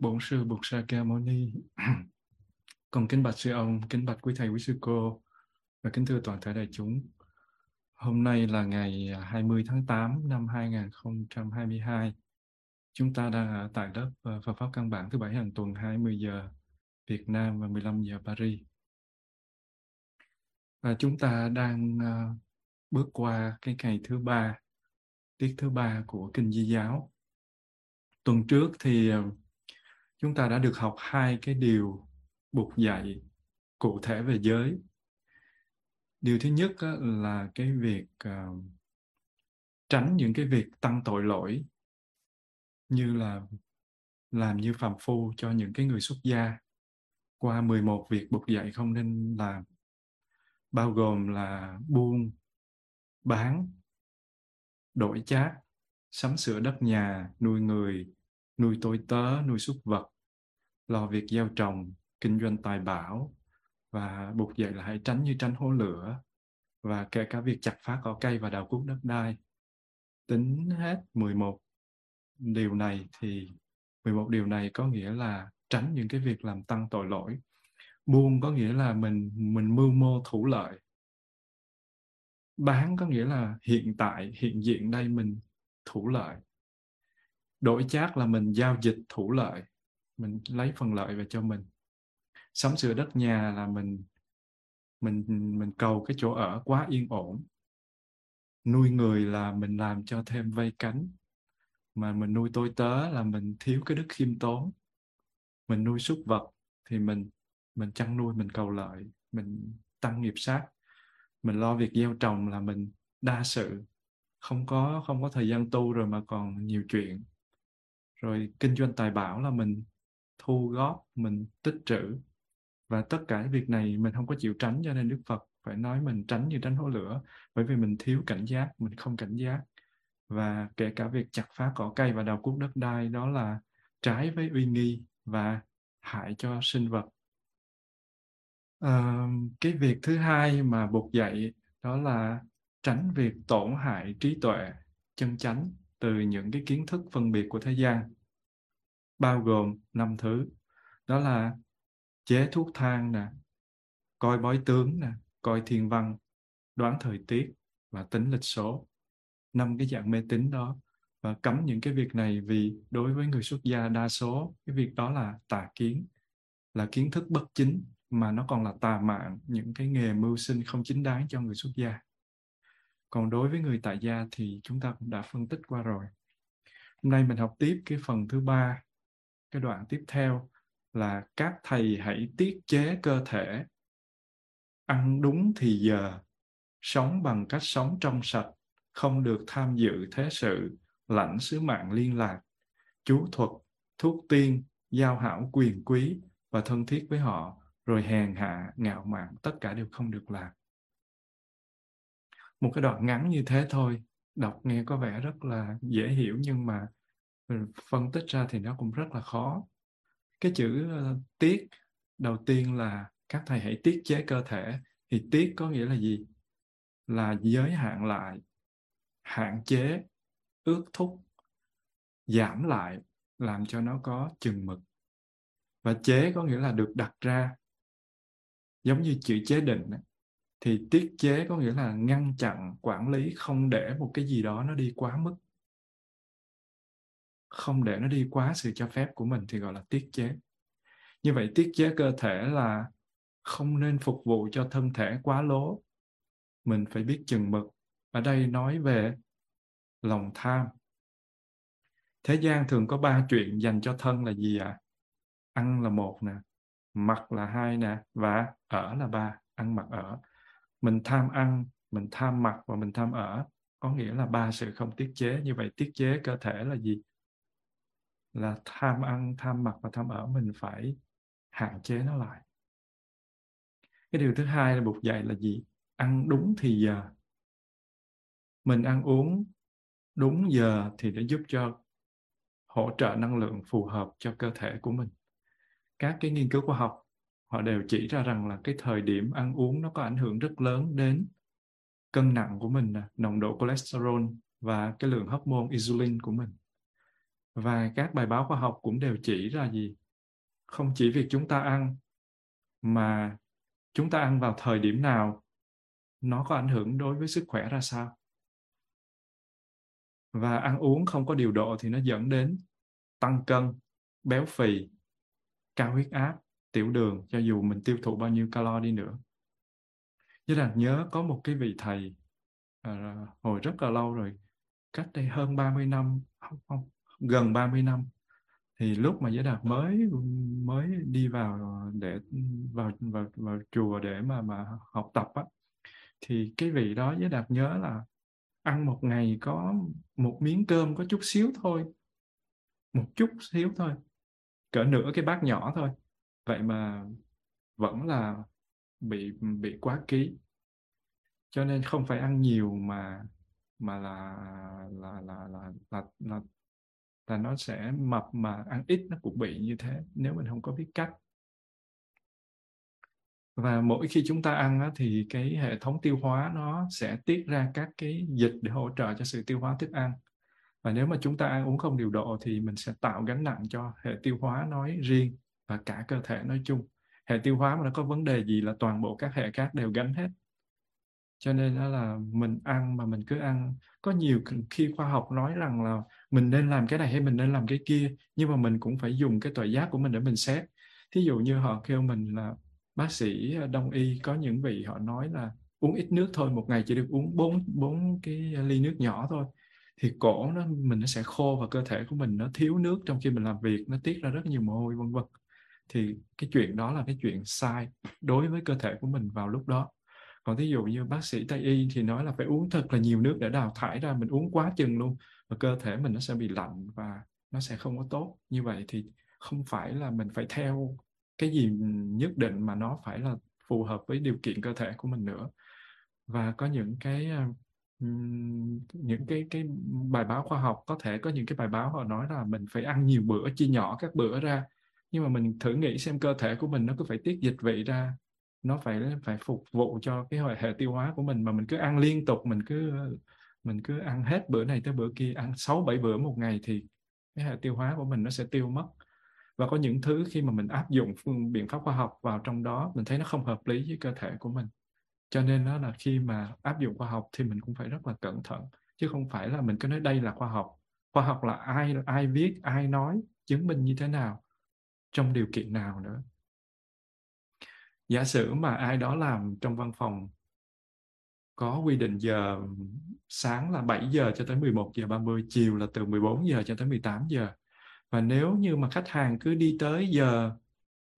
Bổn Sư Bụt Sa Ca Mâu Ni. Kính bạch sư ông, kính bạch quý thầy, quý sư cô và kính thưa toàn thể đại chúng. Hôm nay là ngày à, 20 tháng 8 năm 2022. Chúng ta đang ở tại lớp à, Phật pháp căn bản thứ bảy hàng tuần 20 giờ Việt Nam và 15 giờ Paris. Và chúng ta đang à, bước qua cái ngày thứ ba, tiết thứ ba của Kinh Di Giáo tuần trước thì chúng ta đã được học hai cái điều buộc dạy cụ thể về giới. Điều thứ nhất là cái việc uh, tránh những cái việc tăng tội lỗi như là làm như phàm phu cho những cái người xuất gia. Qua 11 việc buộc dạy không nên làm bao gồm là buôn bán đổi chác sắm sửa đất nhà nuôi người nuôi tôi tớ, nuôi súc vật, lo việc gieo trồng, kinh doanh tài bảo và buộc dạy là hãy tránh như tránh hố lửa và kể cả việc chặt phá cỏ cây và đào cuốc đất đai. Tính hết 11 điều này thì 11 điều này có nghĩa là tránh những cái việc làm tăng tội lỗi. Buông có nghĩa là mình mình mưu mô thủ lợi. Bán có nghĩa là hiện tại, hiện diện đây mình thủ lợi đổi chác là mình giao dịch thủ lợi, mình lấy phần lợi về cho mình. Sắm sửa đất nhà là mình mình mình cầu cái chỗ ở quá yên ổn. Nuôi người là mình làm cho thêm vây cánh. Mà mình nuôi tôi tớ là mình thiếu cái đức khiêm tốn. Mình nuôi súc vật thì mình mình chăn nuôi, mình cầu lợi, mình tăng nghiệp sát. Mình lo việc gieo trồng là mình đa sự. Không có không có thời gian tu rồi mà còn nhiều chuyện rồi kinh doanh tài bảo là mình thu góp mình tích trữ. Và tất cả việc này mình không có chịu tránh cho nên đức phật phải nói mình tránh như tránh hố lửa bởi vì mình thiếu cảnh giác mình không cảnh giác. Và kể cả việc chặt phá cỏ cây và đào cuốc đất đai đó là trái với uy nghi và hại cho sinh vật. À, cái việc thứ hai mà buộc dạy đó là tránh việc tổn hại trí tuệ chân chánh từ những cái kiến thức phân biệt của thế gian, bao gồm năm thứ. Đó là chế thuốc thang nè, coi bói tướng nè, coi thiên văn, đoán thời tiết và tính lịch số. Năm cái dạng mê tín đó. Và cấm những cái việc này vì đối với người xuất gia đa số, cái việc đó là tà kiến, là kiến thức bất chính mà nó còn là tà mạng, những cái nghề mưu sinh không chính đáng cho người xuất gia còn đối với người tại gia thì chúng ta cũng đã phân tích qua rồi. Hôm nay mình học tiếp cái phần thứ ba. Cái đoạn tiếp theo là các thầy hãy tiết chế cơ thể. Ăn đúng thì giờ. Sống bằng cách sống trong sạch. Không được tham dự thế sự. Lãnh sứ mạng liên lạc. Chú thuật, thuốc tiên, giao hảo quyền quý và thân thiết với họ. Rồi hèn hạ ngạo mạn tất cả đều không được làm một cái đoạn ngắn như thế thôi. Đọc nghe có vẻ rất là dễ hiểu nhưng mà ừ, phân tích ra thì nó cũng rất là khó. Cái chữ ờ, tiết, đầu tiên là các thầy hãy tiết chế cơ thể. Thì tiết có nghĩa là gì? Là giới hạn lại, hạn chế, ước thúc, giảm lại, làm cho nó có chừng mực. Và chế có nghĩa là được đặt ra. Giống như chữ chế định thì tiết chế có nghĩa là ngăn chặn, quản lý, không để một cái gì đó nó đi quá mức. Không để nó đi quá sự cho phép của mình thì gọi là tiết chế. Như vậy tiết chế cơ thể là không nên phục vụ cho thân thể quá lố. Mình phải biết chừng mực. Ở đây nói về lòng tham. Thế gian thường có ba chuyện dành cho thân là gì ạ? À? ăn là một nè, mặc là hai nè, và ở là ba, ăn mặc ở mình tham ăn, mình tham mặc và mình tham ở, có nghĩa là ba sự không tiết chế. Như vậy tiết chế cơ thể là gì? Là tham ăn, tham mặc và tham ở, mình phải hạn chế nó lại. Cái điều thứ hai là buộc dạy là gì? Ăn đúng thì giờ. Mình ăn uống đúng giờ thì để giúp cho hỗ trợ năng lượng phù hợp cho cơ thể của mình. Các cái nghiên cứu khoa học họ đều chỉ ra rằng là cái thời điểm ăn uống nó có ảnh hưởng rất lớn đến cân nặng của mình nồng độ cholesterol và cái lượng hormone insulin của mình. Và các bài báo khoa học cũng đều chỉ ra gì? Không chỉ việc chúng ta ăn, mà chúng ta ăn vào thời điểm nào, nó có ảnh hưởng đối với sức khỏe ra sao? Và ăn uống không có điều độ thì nó dẫn đến tăng cân, béo phì, cao huyết áp tiểu đường cho dù mình tiêu thụ bao nhiêu calo đi nữa. Như là nhớ có một cái vị thầy à, hồi rất là lâu rồi cách đây hơn 30 năm không, không gần 30 năm. Thì lúc mà giới đạt mới mới đi vào để vào vào vào chùa để mà mà học tập á thì cái vị đó giới đạt nhớ là ăn một ngày có một miếng cơm có chút xíu thôi một chút xíu thôi cỡ nửa cái bát nhỏ thôi vậy mà vẫn là bị bị quá ký. Cho nên không phải ăn nhiều mà mà là là là là là, là, là nó sẽ mập mà ăn ít nó cũng bị như thế nếu mình không có biết cách. Và mỗi khi chúng ta ăn á, thì cái hệ thống tiêu hóa nó sẽ tiết ra các cái dịch để hỗ trợ cho sự tiêu hóa thức ăn. Và nếu mà chúng ta ăn uống không điều độ thì mình sẽ tạo gánh nặng cho hệ tiêu hóa nói riêng và cả cơ thể nói chung. Hệ tiêu hóa mà nó có vấn đề gì là toàn bộ các hệ khác đều gánh hết. Cho nên đó là mình ăn mà mình cứ ăn. Có nhiều khi khoa học nói rằng là mình nên làm cái này hay mình nên làm cái kia, nhưng mà mình cũng phải dùng cái tuệ giác của mình để mình xét. Thí dụ như họ kêu mình là bác sĩ ờ, đông y, có những vị họ nói là uống ít nước thôi, một ngày chỉ được uống bốn bốn cái ờ, ly nước nhỏ thôi, thì cổ nó, mình nó sẽ khô và cơ thể của mình nó thiếu nước trong khi mình làm việc, nó tiết ra rất nhiều mồ hôi, vân vân thì cái chuyện đó là cái chuyện sai đối với cơ thể của mình vào lúc đó. Còn ví dụ như bác sĩ tây y thì nói là phải uống thật là nhiều nước để đào thải ra, mình uống quá chừng luôn và cơ thể mình nó sẽ bị lạnh và nó sẽ không có tốt. Như vậy thì không phải là mình phải theo cái gì nhất định mà nó phải là phù hợp với điều kiện cơ thể của mình nữa. Và có những cái à, những cái cái bài báo khoa học, có thể có những cái bài báo họ nói là mình phải ăn nhiều bữa, chia nhỏ các bữa ra nhưng mà mình thử nghĩ xem cơ thể của mình nó cứ phải tiết dịch vị ra, nó phải phải phục vụ cho cái hệ tiêu hóa của mình mà mình cứ ăn liên tục, mình cứ mình cứ ăn hết bữa này tới bữa kia, ăn sáu, bảy bữa một ngày thì cái hệ tiêu hóa của mình nó sẽ tiêu mất. Và có những thứ khi mà mình áp dụng phương, biện pháp khoa học vào trong đó, mình thấy nó không hợp lý với cơ thể của mình. Cho nên đó là khi mà áp dụng khoa học thì mình cũng phải rất là cẩn thận, chứ không phải là mình cứ nói đây là khoa học. Khoa học là ai ai viết, ai nói, chứng minh như thế nào? Trong điều kiện nào nữa giả sử mà ai đó làm trong văn phòng có quy định giờ sáng là 7 giờ cho tới 11 giờ 30, chiều là từ 14 giờ cho tới 18 giờ. Và nếu như mà khách hàng cứ đi tới giờ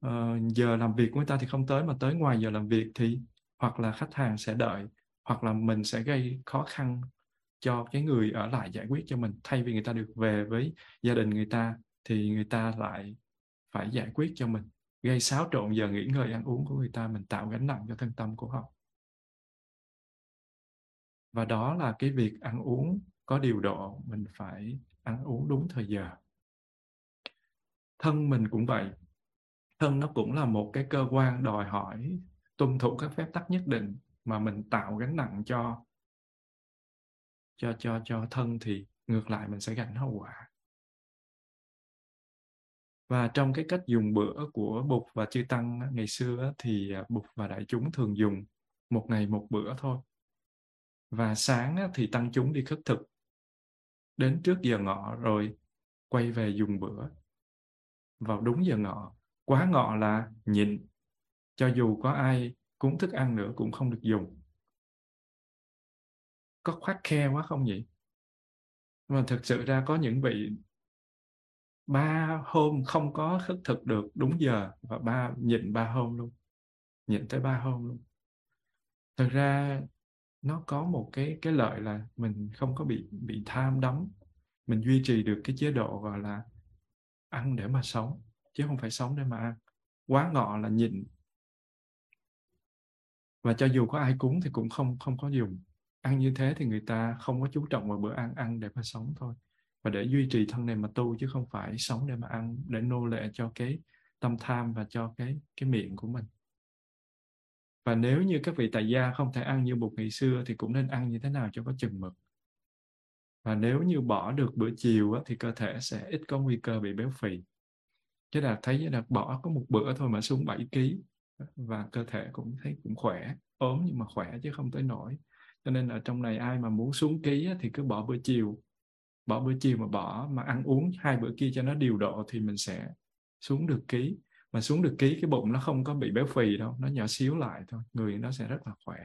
uh, giờ làm việc của người ta thì không tới mà tới ngoài giờ làm việc thì hoặc là khách hàng sẽ đợi hoặc là mình sẽ gây khó khăn cho cái người ở lại giải quyết cho mình thay vì người ta được về với gia đình người ta thì người ta lại phải giải quyết cho mình, gây xáo trộn giờ nghỉ ngơi ăn uống của người ta, mình tạo gánh nặng cho thân tâm của họ. Và đó là cái việc ăn uống có điều độ, mình phải ăn uống đúng thời giờ. Thân mình cũng vậy. Thân nó cũng là một cái cơ quan đòi hỏi tuân thủ các phép tắc nhất định mà mình tạo gánh nặng cho cho cho cho thân thì ngược lại mình sẽ gánh hậu quả và trong cái cách dùng bữa của Bụt và Chư Tăng ngày xưa thì bục Bụt và đại chúng thường dùng một ngày một bữa thôi. Và sáng thì tăng chúng đi khất thực đến trước giờ ngọ rồi quay về dùng bữa vào đúng giờ ngọ. Quá ngọ là nhịn, cho dù có ai cúng thức ăn nữa cũng không được dùng. Có khoát khe quá không nhỉ? Mà thực sự ra có những vị ba hôm không có khất thực được, đúng giờ, và ba nhịn ba hôm luôn, nhịn tới ba hôm luôn. Thực ra nó có một cái cái lợi là mình không có bị bị tham đắm. Mình duy trì được cái chế độ gọi là ăn để mà sống, chứ không phải sống để mà ăn. Quá ngọ là nhịn. Và cho dù có ai cúng thì cũng không không có dùng. Ăn như thế thì người ta không có chú trọng vào bữa ăn ăn để mà sống thôi và để duy trì thân này mà tu chứ không phải sống để mà ăn để nô lệ cho cái tâm tham và cho cái cái miệng của mình. Và nếu như các vị tại gia không thể ăn như bụt ngày xưa thì cũng nên ăn như thế nào cho có chừng mực. Và nếu như bỏ được bữa chiều á, thì cơ thể sẽ ít có nguy cơ bị béo phì. Chứ là thấy như là bỏ có một bữa thôi mà xuống 7 kg và cơ thể cũng thấy cũng khỏe ốm nhưng mà khỏe chứ không tới nổi cho nên ở trong này ai mà muốn xuống ký á, thì cứ bỏ bữa chiều bỏ bữa chiều mà bỏ, mà ăn uống hai bữa kia cho nó điều độ thì mình sẽ xuống được ký. Mà xuống được ký, cái bụng nó không có bị béo phì đâu, nó nhỏ xíu lại thôi, người nó sẽ rất là khỏe.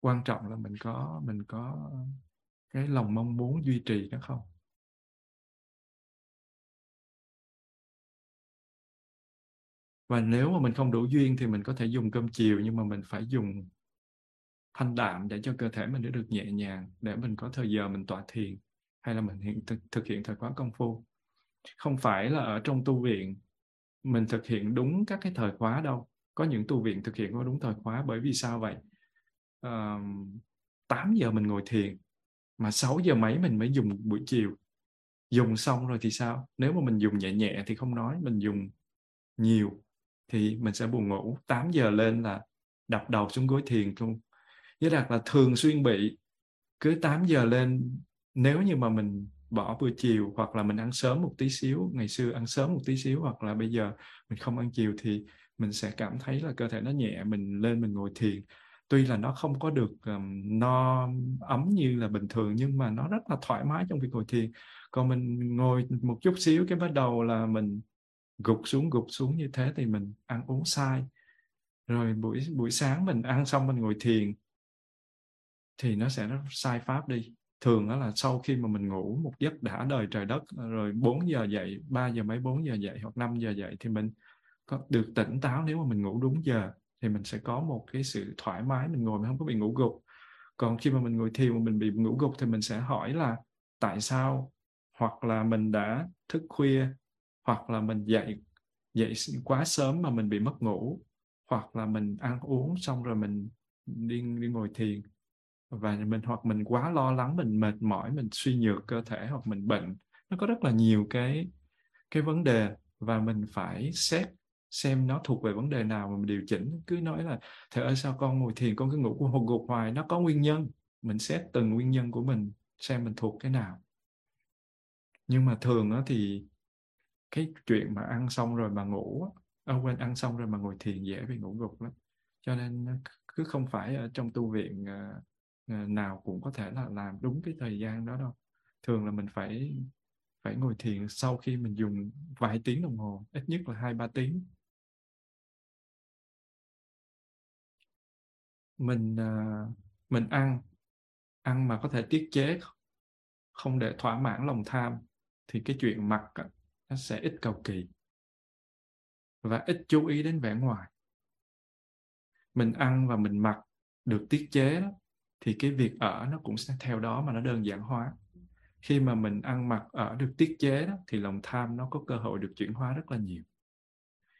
Quan trọng là mình có mình có cái lòng mong muốn duy trì nó không? Và nếu mà mình không đủ duyên thì mình có thể dùng cơm chiều, nhưng mà mình phải dùng thanh đạm để cho cơ thể mình được nhẹ nhàng để mình có thời giờ mình tọa thiền hay là mình hiện thực, thực hiện thời khóa công phu. Không phải là ở trong tu viện mình thực hiện đúng các cái thời khóa đâu. Có những tu viện thực hiện có đúng thời khóa bởi vì sao vậy? À, 8 giờ mình ngồi thiền mà 6 giờ mấy mình mới dùng buổi chiều. Dùng xong rồi thì sao? Nếu mà mình dùng nhẹ nhẹ thì không nói mình dùng nhiều thì mình sẽ buồn ngủ. 8 giờ lên là đập đầu xuống gối thiền luôn với đặt là thường xuyên bị cứ 8 giờ lên nếu như mà mình bỏ bữa chiều hoặc là mình ăn sớm một tí xíu ngày xưa ăn sớm một tí xíu hoặc là bây giờ mình không ăn chiều thì mình sẽ cảm thấy là cơ thể nó nhẹ mình lên mình ngồi thiền. Tuy là nó không có được um, no ấm như là bình thường nhưng mà nó rất là thoải mái trong việc ngồi thiền. Còn mình ngồi một chút xíu cái bắt đầu là mình gục xuống gục xuống như thế thì mình ăn uống sai. Rồi buổi buổi sáng mình ăn xong mình ngồi thiền thì nó sẽ nó sai pháp đi. Thường đó là sau khi mà mình ngủ một giấc đã đời trời đất, rồi 4 giờ dậy 3 giờ mấy 4 giờ dậy hoặc 5 giờ dậy thì mình có được tỉnh táo. Nếu mà mình ngủ đúng giờ thì mình sẽ có một cái sự thoải mái, mình ngồi mình không có bị ngủ gục. Còn khi mà mình ngồi thiền mà mình bị ngủ gục thì mình sẽ hỏi là tại sao? Hoặc là mình đã thức khuya, hoặc là mình dậy dậy quá sớm mà mình bị mất ngủ, hoặc là mình ăn uống xong rồi mình đi đi ngồi thiền và mình hoặc mình quá lo lắng mình mệt mỏi mình suy nhược cơ thể hoặc mình bệnh nó có rất là nhiều cái cái vấn đề. Và mình phải xét xem nó thuộc về vấn đề nào mà mình điều chỉnh. Cứ nói là thầy ơi sao con ngồi thiền con cứ ngủ hụt gục hoài nó có nguyên nhân. Mình xét từng nguyên nhân của mình xem mình thuộc cái nào. Nhưng mà thường đó thì cái chuyện mà ăn xong rồi mà ngủ à, quên ăn xong rồi mà ngồi thiền dễ bị ngủ gục lắm. Cho nên cứ không phải ở trong tu viện uh, À, nào cũng có thể là làm đúng cái thời gian đó đâu. Thường là mình phải phải ngồi thiền sau khi mình dùng vài tiếng đồng hồ ít nhất là hai ba tiếng. Mình à, mình ăn ăn mà có thể tiết chế không để thỏa mãn lòng tham thì cái chuyện mặc nó sẽ ít cầu kỳ và ít chú ý đến vẻ ngoài. Mình ăn và mình mặc được tiết chế đó, thì cái việc ở nó cũng sẽ theo đó mà nó đơn giản hóa. Khi mà mình ăn mặc ở được tiết chế đó, thì lòng tham nó có cơ hội được chuyển hóa rất là nhiều.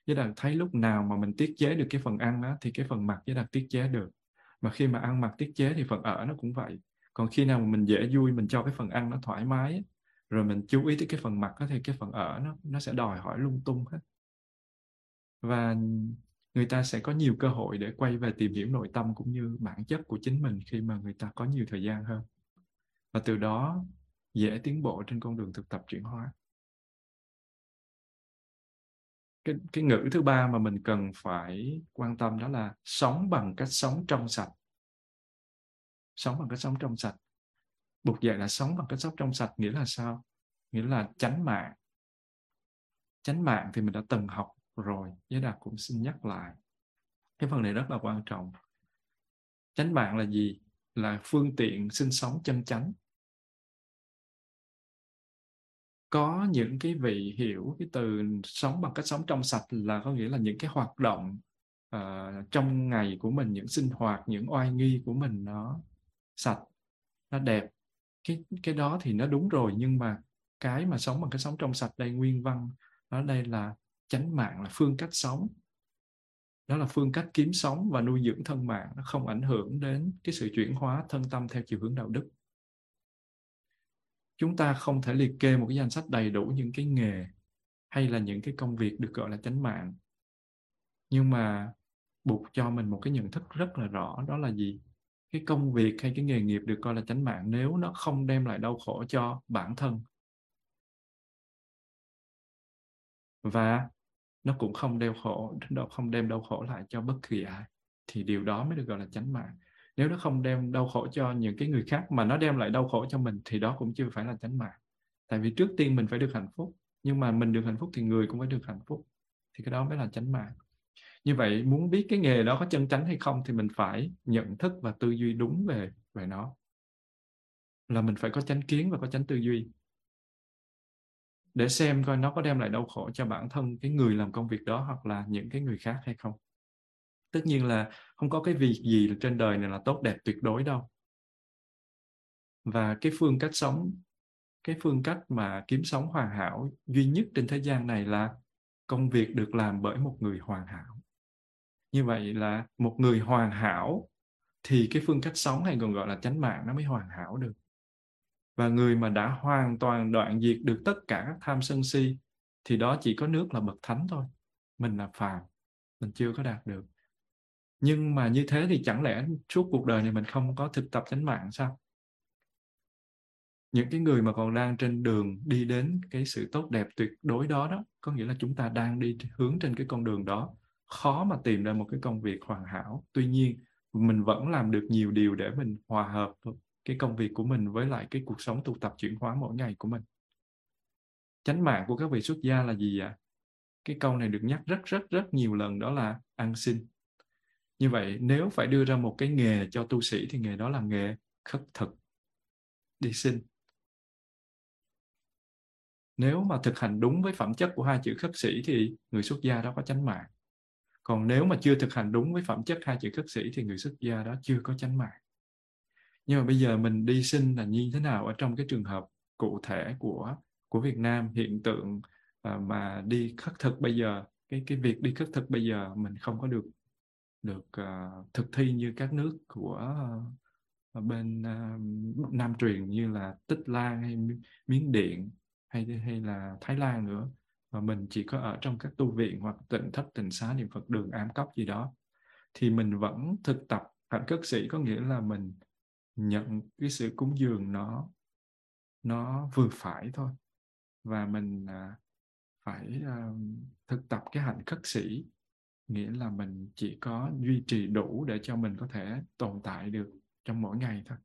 Với là thấy lúc nào mà mình tiết chế được cái phần ăn đó thì cái phần mặc với là tiết chế được. Mà khi mà ăn mặc tiết chế thì phần ở nó cũng vậy. Còn khi nào mà mình dễ vui mình cho cái phần ăn nó thoải mái rồi mình chú ý tới cái phần mặt đó thì cái phần ở nó nó sẽ đòi hỏi lung tung hết. Và người ta sẽ có nhiều cơ hội để quay về tìm hiểu nội tâm cũng như bản chất của chính mình khi mà người ta có nhiều thời gian hơn. Và từ đó dễ tiến bộ trên con đường thực tập chuyển hóa. Cái, cái ngữ thứ ba mà mình cần phải quan tâm đó là sống bằng cách sống trong sạch. Sống bằng cách sống trong sạch. Buộc dạy là sống bằng cách sống trong sạch nghĩa là sao? Nghĩa là tránh mạng. Tránh mạng thì mình đã từng học rồi giới đạt cũng xin nhắc lại. Cái phần này rất là quan trọng. Chánh mạng là gì? Là phương tiện sinh sống chân chánh. Có những cái vị hiểu cái từ sống bằng cách sống trong sạch là có nghĩa là những cái hoạt động uh, trong ngày của mình những sinh hoạt những oai nghi của mình nó sạch nó đẹp. Cái cái đó thì nó đúng rồi nhưng mà cái mà sống bằng cái sống trong sạch đây nguyên văn ở đây là chánh mạng là phương cách sống. Đó là phương cách kiếm sống và nuôi dưỡng thân mạng, nó không ảnh hưởng đến cái sự chuyển hóa thân tâm theo chiều hướng đạo đức. Chúng ta không thể liệt kê một cái danh sách đầy đủ những cái nghề hay là những cái công việc được gọi là chánh mạng. Nhưng mà buộc cho mình một cái nhận thức rất là rõ, đó là gì? Cái công việc hay cái nghề nghiệp được coi là chánh mạng nếu nó không đem lại đau khổ cho bản thân. Và nó cũng không đeo khổ nó không đem đau khổ lại cho bất kỳ ai. Thì điều đó mới được gọi là chánh mạng. Nếu nó không đem đau khổ cho những cái người khác mà nó đem lại đau khổ cho mình, thì đó cũng chưa phải là chánh mạng. Tại vì trước tiên mình phải được hạnh phúc, nhưng mà mình được hạnh phúc thì người cũng phải được hạnh phúc. Thì cái đó mới là chánh mạng. Như vậy, muốn biết cái nghề đó có chân chánh hay không thì mình phải nhận thức và tư duy đúng về về nó. Là mình phải có chánh kiến và có chánh tư duy để xem coi nó có đem lại đau khổ cho bản thân cái người làm công việc đó hoặc là những cái người khác hay không. Tất nhiên là không có cái việc gì trên đời này là tốt đẹp tuyệt đối đâu. Và cái phương cách sống, cái phương cách mà kiếm sống hoàn hảo duy nhất trên thế gian này là công việc được làm bởi một người hoàn hảo. Như vậy là một người hoàn hảo thì cái phương cách sống này còn gọi là chánh mạng nó mới hoàn hảo được và người mà đã hoàn toàn đoạn diệt được tất cả các tham sân si, thì đó chỉ có nước là bậc thánh thôi. Mình là phàm, mình chưa có đạt được. Nhưng mà như thế thì chẳng lẽ suốt cuộc đời này mình không có thực tập chánh mạng sao? Những cái người mà còn đang trên đường đi đến cái sự tốt đẹp tuyệt đối đó đó, có nghĩa là chúng ta đang đi hướng trên cái con đường đó. Khó mà tìm ra một cái công việc hoàn hảo. Tuy nhiên, mình vẫn làm được nhiều điều để mình hòa hợp cái công việc của mình với lại cái cuộc sống tu tập chuyển hóa mỗi ngày của mình. Chánh mạng của các vị xuất gia là gì ạ? Cái câu này được nhắc rất rất rất nhiều lần, đó là ăn xin. Như vậy, nếu phải đưa ra một cái nghề cho tu sĩ thì nghề đó là nghề khất thực, đi xin. Nếu mà thực hành đúng với phẩm chất của hai chữ khất sĩ thì người xuất gia đó có chánh mạng. Còn nếu mà chưa thực hành đúng với phẩm chất hai chữ khất sĩ thì người xuất gia đó chưa có chánh mạng nhưng mà bây giờ mình đi sinh là như thế nào ở trong cái trường hợp cụ thể của của Việt Nam? Hiện tượng à, mà đi khất thực bây giờ cái cái việc đi khất thực bây giờ mình không có được được uh, thực thi như các nước của uh, bên uh, Nam truyền như là Tích Lan hay Miến Điện hay hay là Thái Lan nữa. Và mình chỉ có ở trong các tu viện hoặc tịnh thất tịnh xá niệm Phật đường ám cốc gì đó. Thì mình vẫn thực tập hạnh cất sĩ có nghĩa là mình nhận cái sự cúng dường nó nó vừa phải thôi. Và mình à, phải à, thực tập cái hạnh khất sĩ nghĩa là mình chỉ có duy trì đủ để cho mình có thể tồn tại được trong mỗi ngày thôi.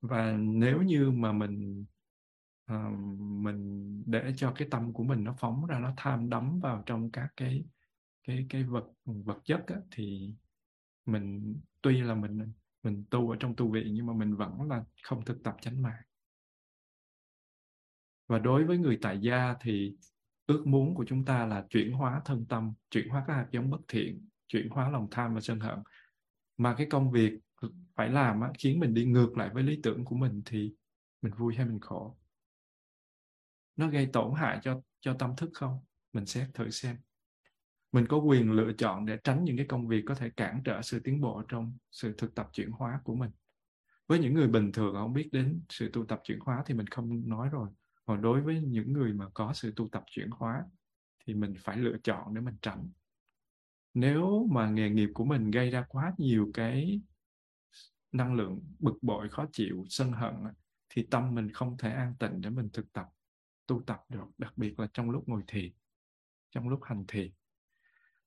Và nếu như mà mình à, mình để cho cái tâm của mình nó phóng ra nó tham đắm vào trong các cái cái cái vật vật chất á, thì mình tuy là mình mình tu ở trong tu viện nhưng mà mình vẫn là không thực tập chánh mạng. Và đối với người tại gia thì ước muốn của chúng ta là chuyển hóa thân tâm chuyển hóa các hạt giống bất thiện chuyển hóa lòng tham và sân hận. Mà cái công việc phải làm á, khiến mình đi ngược lại với lý tưởng của mình thì mình vui hay mình khổ? Nó gây tổn hại cho cho tâm thức không? Mình xét thử xem mình có quyền lựa chọn để tránh những cái công việc có thể cản trở sự tiến bộ trong sự thực tập chuyển hóa của mình. Với những người bình thường không biết đến sự tu tập chuyển hóa thì mình không nói rồi. Còn đối với những người mà có sự tu tập chuyển hóa thì mình phải lựa chọn để mình tránh. Nếu mà nghề nghiệp của mình gây ra quá nhiều cái năng lượng bực bội, khó chịu, sân hận thì tâm mình không thể an tịnh để mình thực tập, tu tập được, đặc biệt là trong lúc ngồi thiền, trong lúc hành thiền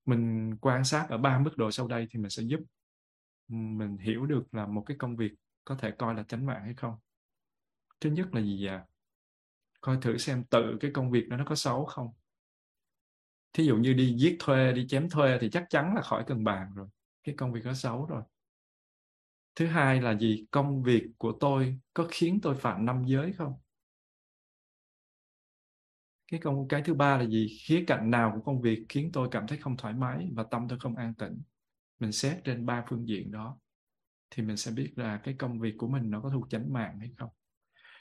mình quan sát ở ba mức độ sau đây thì mình sẽ giúp mình hiểu được là một cái công việc có thể coi là chánh mạng hay không. Thứ nhất là gì ạ? Coi thử xem tự cái công việc đó nó có xấu không. Thí dụ như đi giết thuê, đi chém thuê thì chắc chắn là khỏi cần bàn rồi, cái công việc đó xấu rồi. Thứ hai là gì? Công việc của tôi có khiến tôi phạm năm giới không? Cái công, cái thứ ba là gì? Khía cạnh nào của công việc khiến tôi cảm thấy không thoải mái và tâm tôi không an tĩnh mình xét trên ba phương diện đó thì mình sẽ biết là cái công việc của mình nó có thuộc chánh mạng hay không.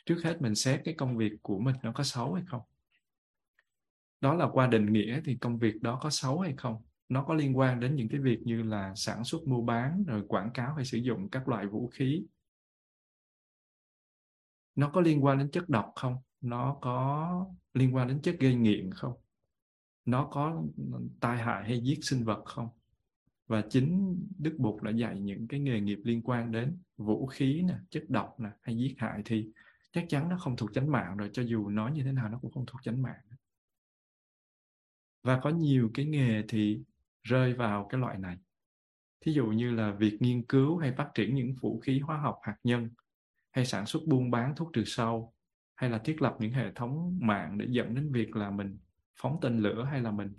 Trước hết mình xét cái công việc của mình nó có xấu hay không. Đó là qua định nghĩa thì công việc đó có xấu hay không? Nó có liên quan đến những cái việc như là sản xuất, mua bán, rồi quảng cáo hay sử dụng các loại vũ khí. Nó có liên quan đến chất độc không? Nó có liên quan đến chất gây nghiện không? Nó có tai hại hay giết sinh vật không? Và chính Đức Bụt đã dạy những cái nghề nghiệp liên quan đến vũ khí nè, chất độc nè hay giết hại thì chắc chắn nó không thuộc chánh mạng rồi cho dù nói như thế nào nó cũng không thuộc chánh mạng. Và có nhiều cái nghề thì rơi vào cái loại này. Thí dụ như là việc nghiên cứu hay phát triển những vũ khí hóa học hạt nhân hay sản xuất buôn bán thuốc trừ sâu hay là thiết lập những hệ thống mạng để dẫn đến việc là mình phóng tên lửa hay là mình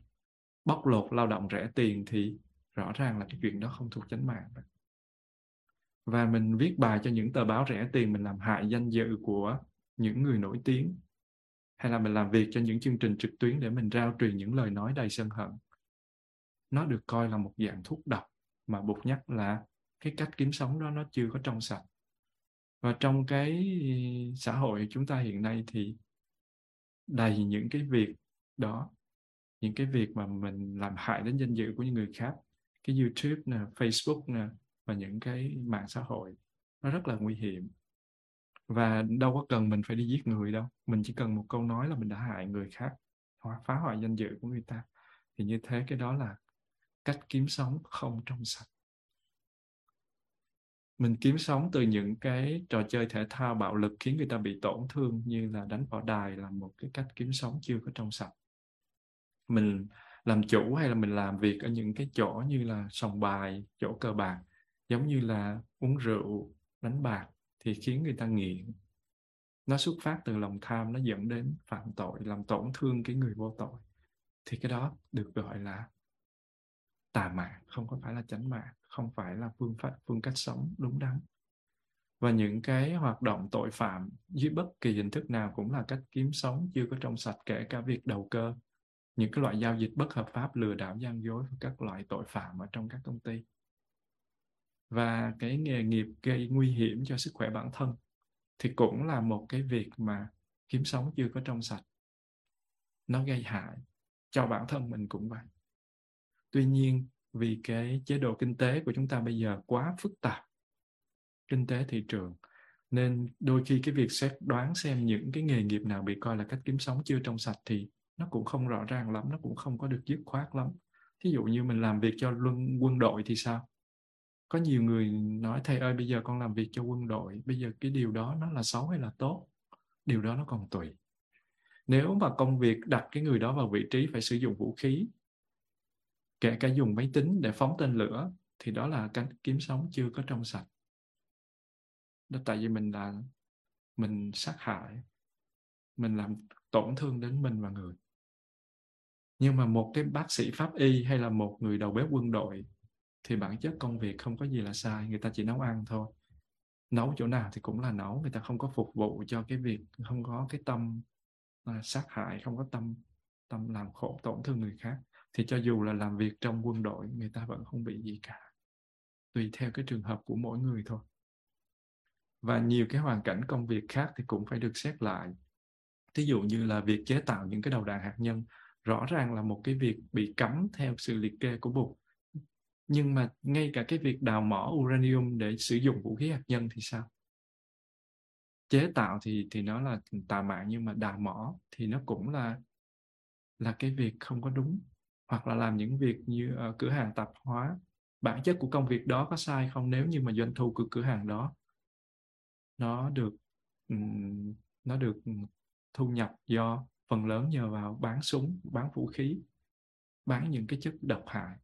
bóc lột lao động rẻ tiền thì rõ ràng là cái chuyện đó không thuộc chánh mạng và mình viết bài cho những tờ báo rẻ tiền, mình làm hại danh dự của những người nổi tiếng, hay là mình làm việc cho những chương trình trực tuyến để mình rao truyền những lời nói đầy sân hận. Nó được coi là một dạng thuốc độc, mà buộc nhắc là cái cách kiếm sống đó nó chưa có trong sạch và trong cái xã hội chúng ta hiện nay thì đầy những cái việc đó những cái việc mà mình làm hại đến danh dự của những người khác cái YouTube nè, Facebook nè và những cái mạng xã hội nó rất là nguy hiểm. Và đâu có cần mình phải đi giết người đâu mình chỉ cần một câu nói là mình đã hại người khác hoặc phá hoại danh dự của người ta. Thì như thế cái đó là cách kiếm sống không trong sạch mình kiếm sống từ những cái trò chơi thể thao bạo lực khiến người ta bị tổn thương như là đánh võ đài là một cái cách kiếm sống chưa có trong sạch. Mình làm chủ hay là mình làm việc ở những cái chỗ như là sòng bài, chỗ cờ bạc, giống như là uống rượu, đánh bạc thì khiến người ta nghiện. Nó xuất phát từ lòng tham, nó dẫn đến phạm tội, làm tổn thương cái người vô tội. Thì cái đó được gọi là tà mạng không có phải là chánh mạng không phải là phương pháp, phương cách sống đúng đắn. Và những cái hoạt động tội phạm dưới bất kỳ hình thức nào cũng là cách kiếm sống chưa có trong sạch kể cả việc đầu cơ. Những cái loại giao dịch bất hợp pháp lừa đảo gian dối và các loại tội phạm ở trong các công ty. Và cái nghề nghiệp gây nguy hiểm cho sức khỏe bản thân thì cũng là một cái việc mà kiếm sống chưa có trong sạch. Nó gây hại cho bản thân mình cũng vậy. Tuy nhiên vì cái chế độ kinh tế của chúng ta bây giờ quá phức tạp, kinh tế thị trường. Nên đôi khi cái việc xét đoán xem những cái nghề nghiệp nào bị coi là cách kiếm sống chưa trong sạch thì nó cũng không rõ ràng lắm, nó cũng không có được dứt khoát lắm. Thí dụ như mình làm việc cho luân, quân đội thì sao? Có nhiều người nói, thầy ơi, bây giờ con làm việc cho quân đội, bây giờ cái điều đó nó là xấu hay là tốt? Điều đó nó còn tùy. Nếu mà công việc đặt cái người đó vào vị trí phải sử dụng vũ khí kể cả dùng máy tính để phóng tên lửa thì đó là cách kiếm sống chưa có trong sạch. Đó tại vì mình là mình sát hại mình làm tổn thương đến mình và người. Nhưng mà một cái bác sĩ pháp y hay là một người đầu bếp quân đội thì bản chất công việc không có gì là sai người ta chỉ nấu ăn thôi. Nấu chỗ nào thì cũng là nấu người ta không có phục vụ cho cái việc không có cái tâm à, sát hại không có tâm tâm làm khổ tổn thương người khác thì cho dù là làm việc trong quân đội, người ta vẫn không bị gì cả. Tùy theo cái trường hợp của mỗi người thôi. Và nhiều cái hoàn cảnh công việc khác thì cũng phải được xét lại. Thí dụ như là việc chế tạo những cái đầu đạn hạt nhân, rõ ràng là một cái việc bị cấm theo sự liệt kê của bục nhưng mà ngay cả cái việc đào mỏ uranium để sử dụng vũ khí hạt nhân thì sao? Chế tạo thì thì nó là tà mạng nhưng mà đào mỏ thì nó cũng là là cái việc không có đúng hoặc là làm những việc như uh, cửa hàng tạp hóa. Bản chất của công việc đó có sai không nếu như mà doanh thu của cửa hàng đó nó được um, nó được thu nhập do phần lớn nhờ vào bán súng bán vũ khí bán những cái chất độc hại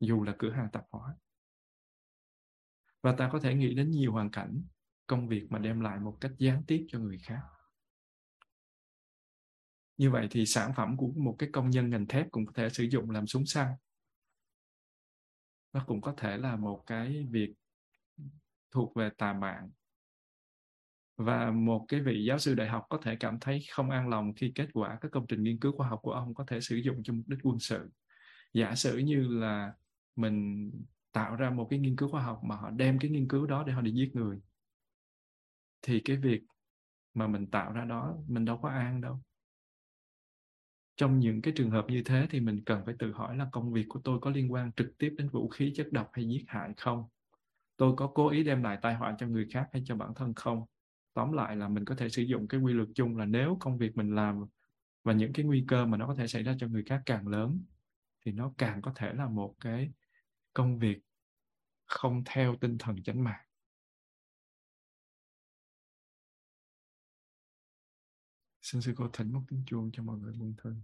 dù là cửa hàng tạp hóa. Và ta có thể nghĩ đến nhiều hoàn cảnh công việc mà đem lại một cách gián tiếp cho người khác như vậy thì sản phẩm của một cái công nhân ngành thép cũng có thể sử dụng làm súng săn. Nó cũng có thể là một cái việc thuộc về tà mạng. Và một cái vị giáo sư đại học có thể cảm thấy không an lòng khi kết quả các công trình nghiên cứu khoa học của ông có thể sử dụng cho mục đích quân sự. Giả sử như là mình tạo ra một cái nghiên cứu khoa học mà họ đem cái nghiên cứu đó để họ đi giết người, thì cái việc mà mình tạo ra đó mình đâu có an đâu trong những cái trường hợp như thế thì mình cần phải tự hỏi là công việc của tôi có liên quan trực tiếp đến vũ khí chất độc hay giết hại không? Tôi có cố ý đem lại tai họa cho người khác hay cho bản thân không? Tóm lại là mình có thể sử dụng cái quy luật chung là nếu công việc mình làm và những cái nguy cơ mà nó có thể xảy ra cho người khác càng lớn, thì nó càng có thể là một cái công việc không theo tinh thần chánh mạng. Xin sư cô thỉnh một tiếng chuông cho mọi người buông thân.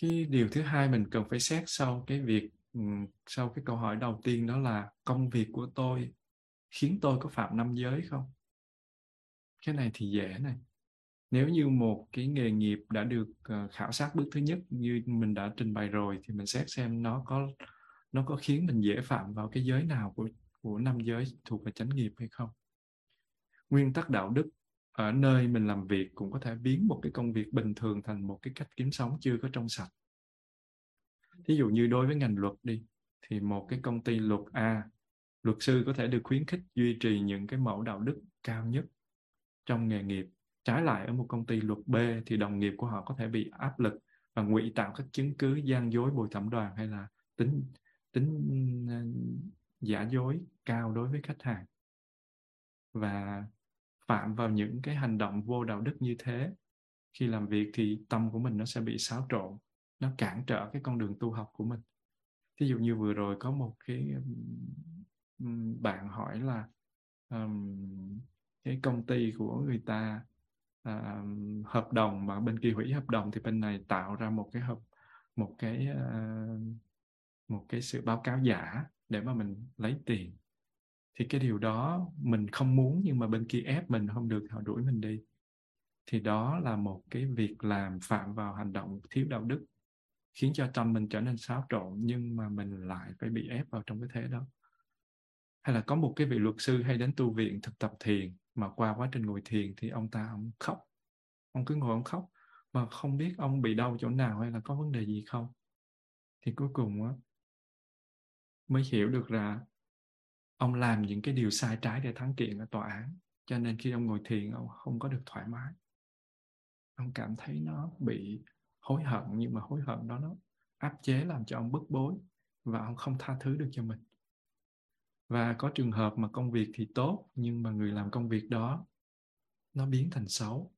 cái điều thứ hai mình cần phải xét sau cái việc sau cái câu hỏi đầu tiên đó là, công việc của tôi khiến tôi có phạm năm giới không? Cái này thì dễ này. Nếu như một cái nghề nghiệp đã được ờ, khảo sát bước thứ nhất như mình đã trình bày rồi thì mình xét xem nó có nó có khiến mình dễ phạm vào cái giới nào của của năm giới thuộc về chánh nghiệp hay không. Nguyên tắc đạo đức ở nơi mình làm việc cũng có thể biến một cái công việc bình thường thành một cái cách kiếm sống chưa có trong sạch thí dụ như đối với ngành luật đi, thì một cái công ty luật A, luật sư có thể được khuyến khích duy trì những cái mẫu đạo đức cao nhất trong nghề nghiệp. Trái lại, ở một công ty luật B, thì đồng nghiệp của họ có thể bị áp lực và ngụy tạo các chứng cứ gian dối bồi thẩm đoàn hay là tính tính ờ, giả dối cao đối với khách hàng. Và phạm vào những cái hành động vô đạo đức như thế, khi làm việc thì tâm của mình nó sẽ bị xáo trộn nó cản trở cái con đường tu học của mình. Thí dụ như vừa rồi có một cái bạn hỏi là um, cái công ty của người ta uh, hợp đồng mà bên kia hủy hợp đồng thì bên này tạo ra một cái hợp một cái uh, một cái sự báo cáo giả để mà mình lấy tiền. Thì cái điều đó mình không muốn nhưng mà bên kia ép mình không được họ đuổi mình đi. Thì đó là một cái việc làm phạm vào hành động thiếu đạo đức khiến cho tâm mình trở nên xáo trộn nhưng mà mình lại phải bị ép vào trong cái thế đó. Hay là có một cái vị luật sư hay đến tu viện thực tập thiền mà qua quá trình ngồi thiền thì ông ta ông khóc. Ông cứ ngồi ông khóc mà không biết ông bị đau chỗ nào hay là có vấn đề gì không. Thì cuối cùng á, mới hiểu được là ông làm những cái điều sai trái để thắng kiện ở tòa án, cho nên khi ông ngồi thiền ông không có được thoải mái. Ông cảm thấy nó bị hối hận, nhưng mà hối hận đó nó áp chế làm cho ông bức bối và ông không tha thứ được cho mình. Và có trường hợp mà công việc thì tốt, nhưng mà người làm công việc đó nó biến thành xấu.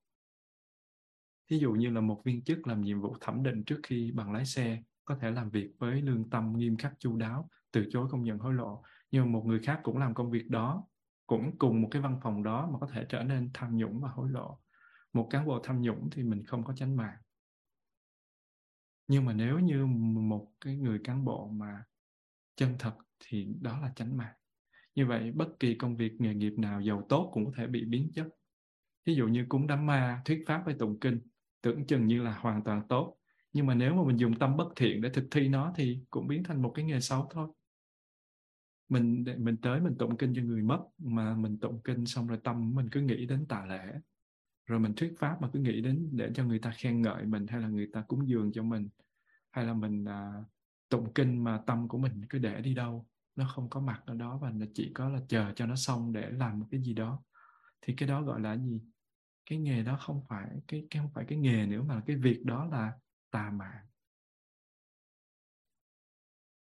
Ví dụ như là một viên chức làm nhiệm vụ thẩm định trước khi bằng lái xe có thể làm việc với lương tâm nghiêm khắc chu đáo, từ chối không nhận hối lộ. Nhưng mà một người khác cũng làm công việc đó, cũng cùng một cái văn phòng đó mà có thể trở nên tham nhũng và hối lộ. Một cán bộ tham nhũng thì mình không có tránh mạng nhưng mà nếu như một cái người cán bộ mà chân thật thì đó là tránh mạng. Như vậy bất kỳ công việc nghề nghiệp nào giàu tốt cũng có thể bị biến chất. Ví dụ như cúng đám ma, thuyết pháp với tụng kinh, tưởng chừng như là hoàn toàn tốt. Nhưng mà nếu mà mình dùng tâm bất thiện để thực thi nó thì cũng biến thành một cái nghề xấu thôi. Mình mình tới mình tụng kinh cho người mất mà mình tụng kinh xong rồi tâm mình cứ nghĩ đến tà lễ rồi mình thuyết pháp mà cứ nghĩ đến để cho người ta khen ngợi mình hay là người ta cúng dường cho mình hay là mình à, tụng kinh mà tâm của mình cứ để đi đâu nó không có mặt ở đó và nó chỉ có là chờ cho nó xong để làm một cái gì đó. Thì cái đó gọi là gì? Cái nghề đó không phải cái, cái không phải cái nghề nữa mà cái việc đó là tà mạng.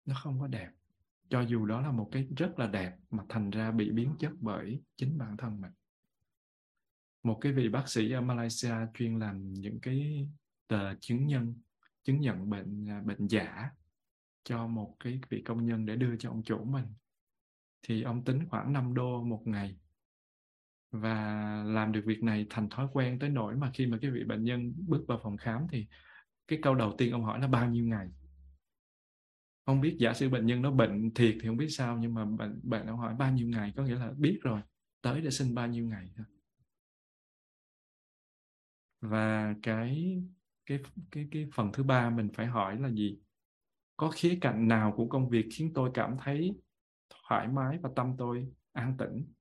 Nó không có đẹp. Cho dù đó là một cái rất là đẹp mà thành ra bị biến chất bởi chính bản thân mình một cái vị bác sĩ ở Malaysia chuyên làm những cái tờ chứng nhân, chứng nhận bệnh à, bệnh giả cho một cái vị công nhân để đưa cho ông chủ mình. Thì ông tính khoảng 5 đô một ngày. Và làm được việc này thành thói quen tới nỗi mà khi mà cái vị bệnh nhân bước vào phòng khám thì cái câu đầu tiên ông hỏi là bao nhiêu ngày? Không biết giả sử bệnh nhân nó bệnh thiệt thì không biết sao nhưng mà bệnh bệnh ông hỏi bao nhiêu ngày? Có nghĩa là biết rồi, tới để xin bao nhiêu ngày thôi và cái cái cái cái phần thứ ba mình phải hỏi là gì? Có khía cạnh nào của công việc khiến tôi cảm thấy thoải mái và tâm tôi an tĩnh?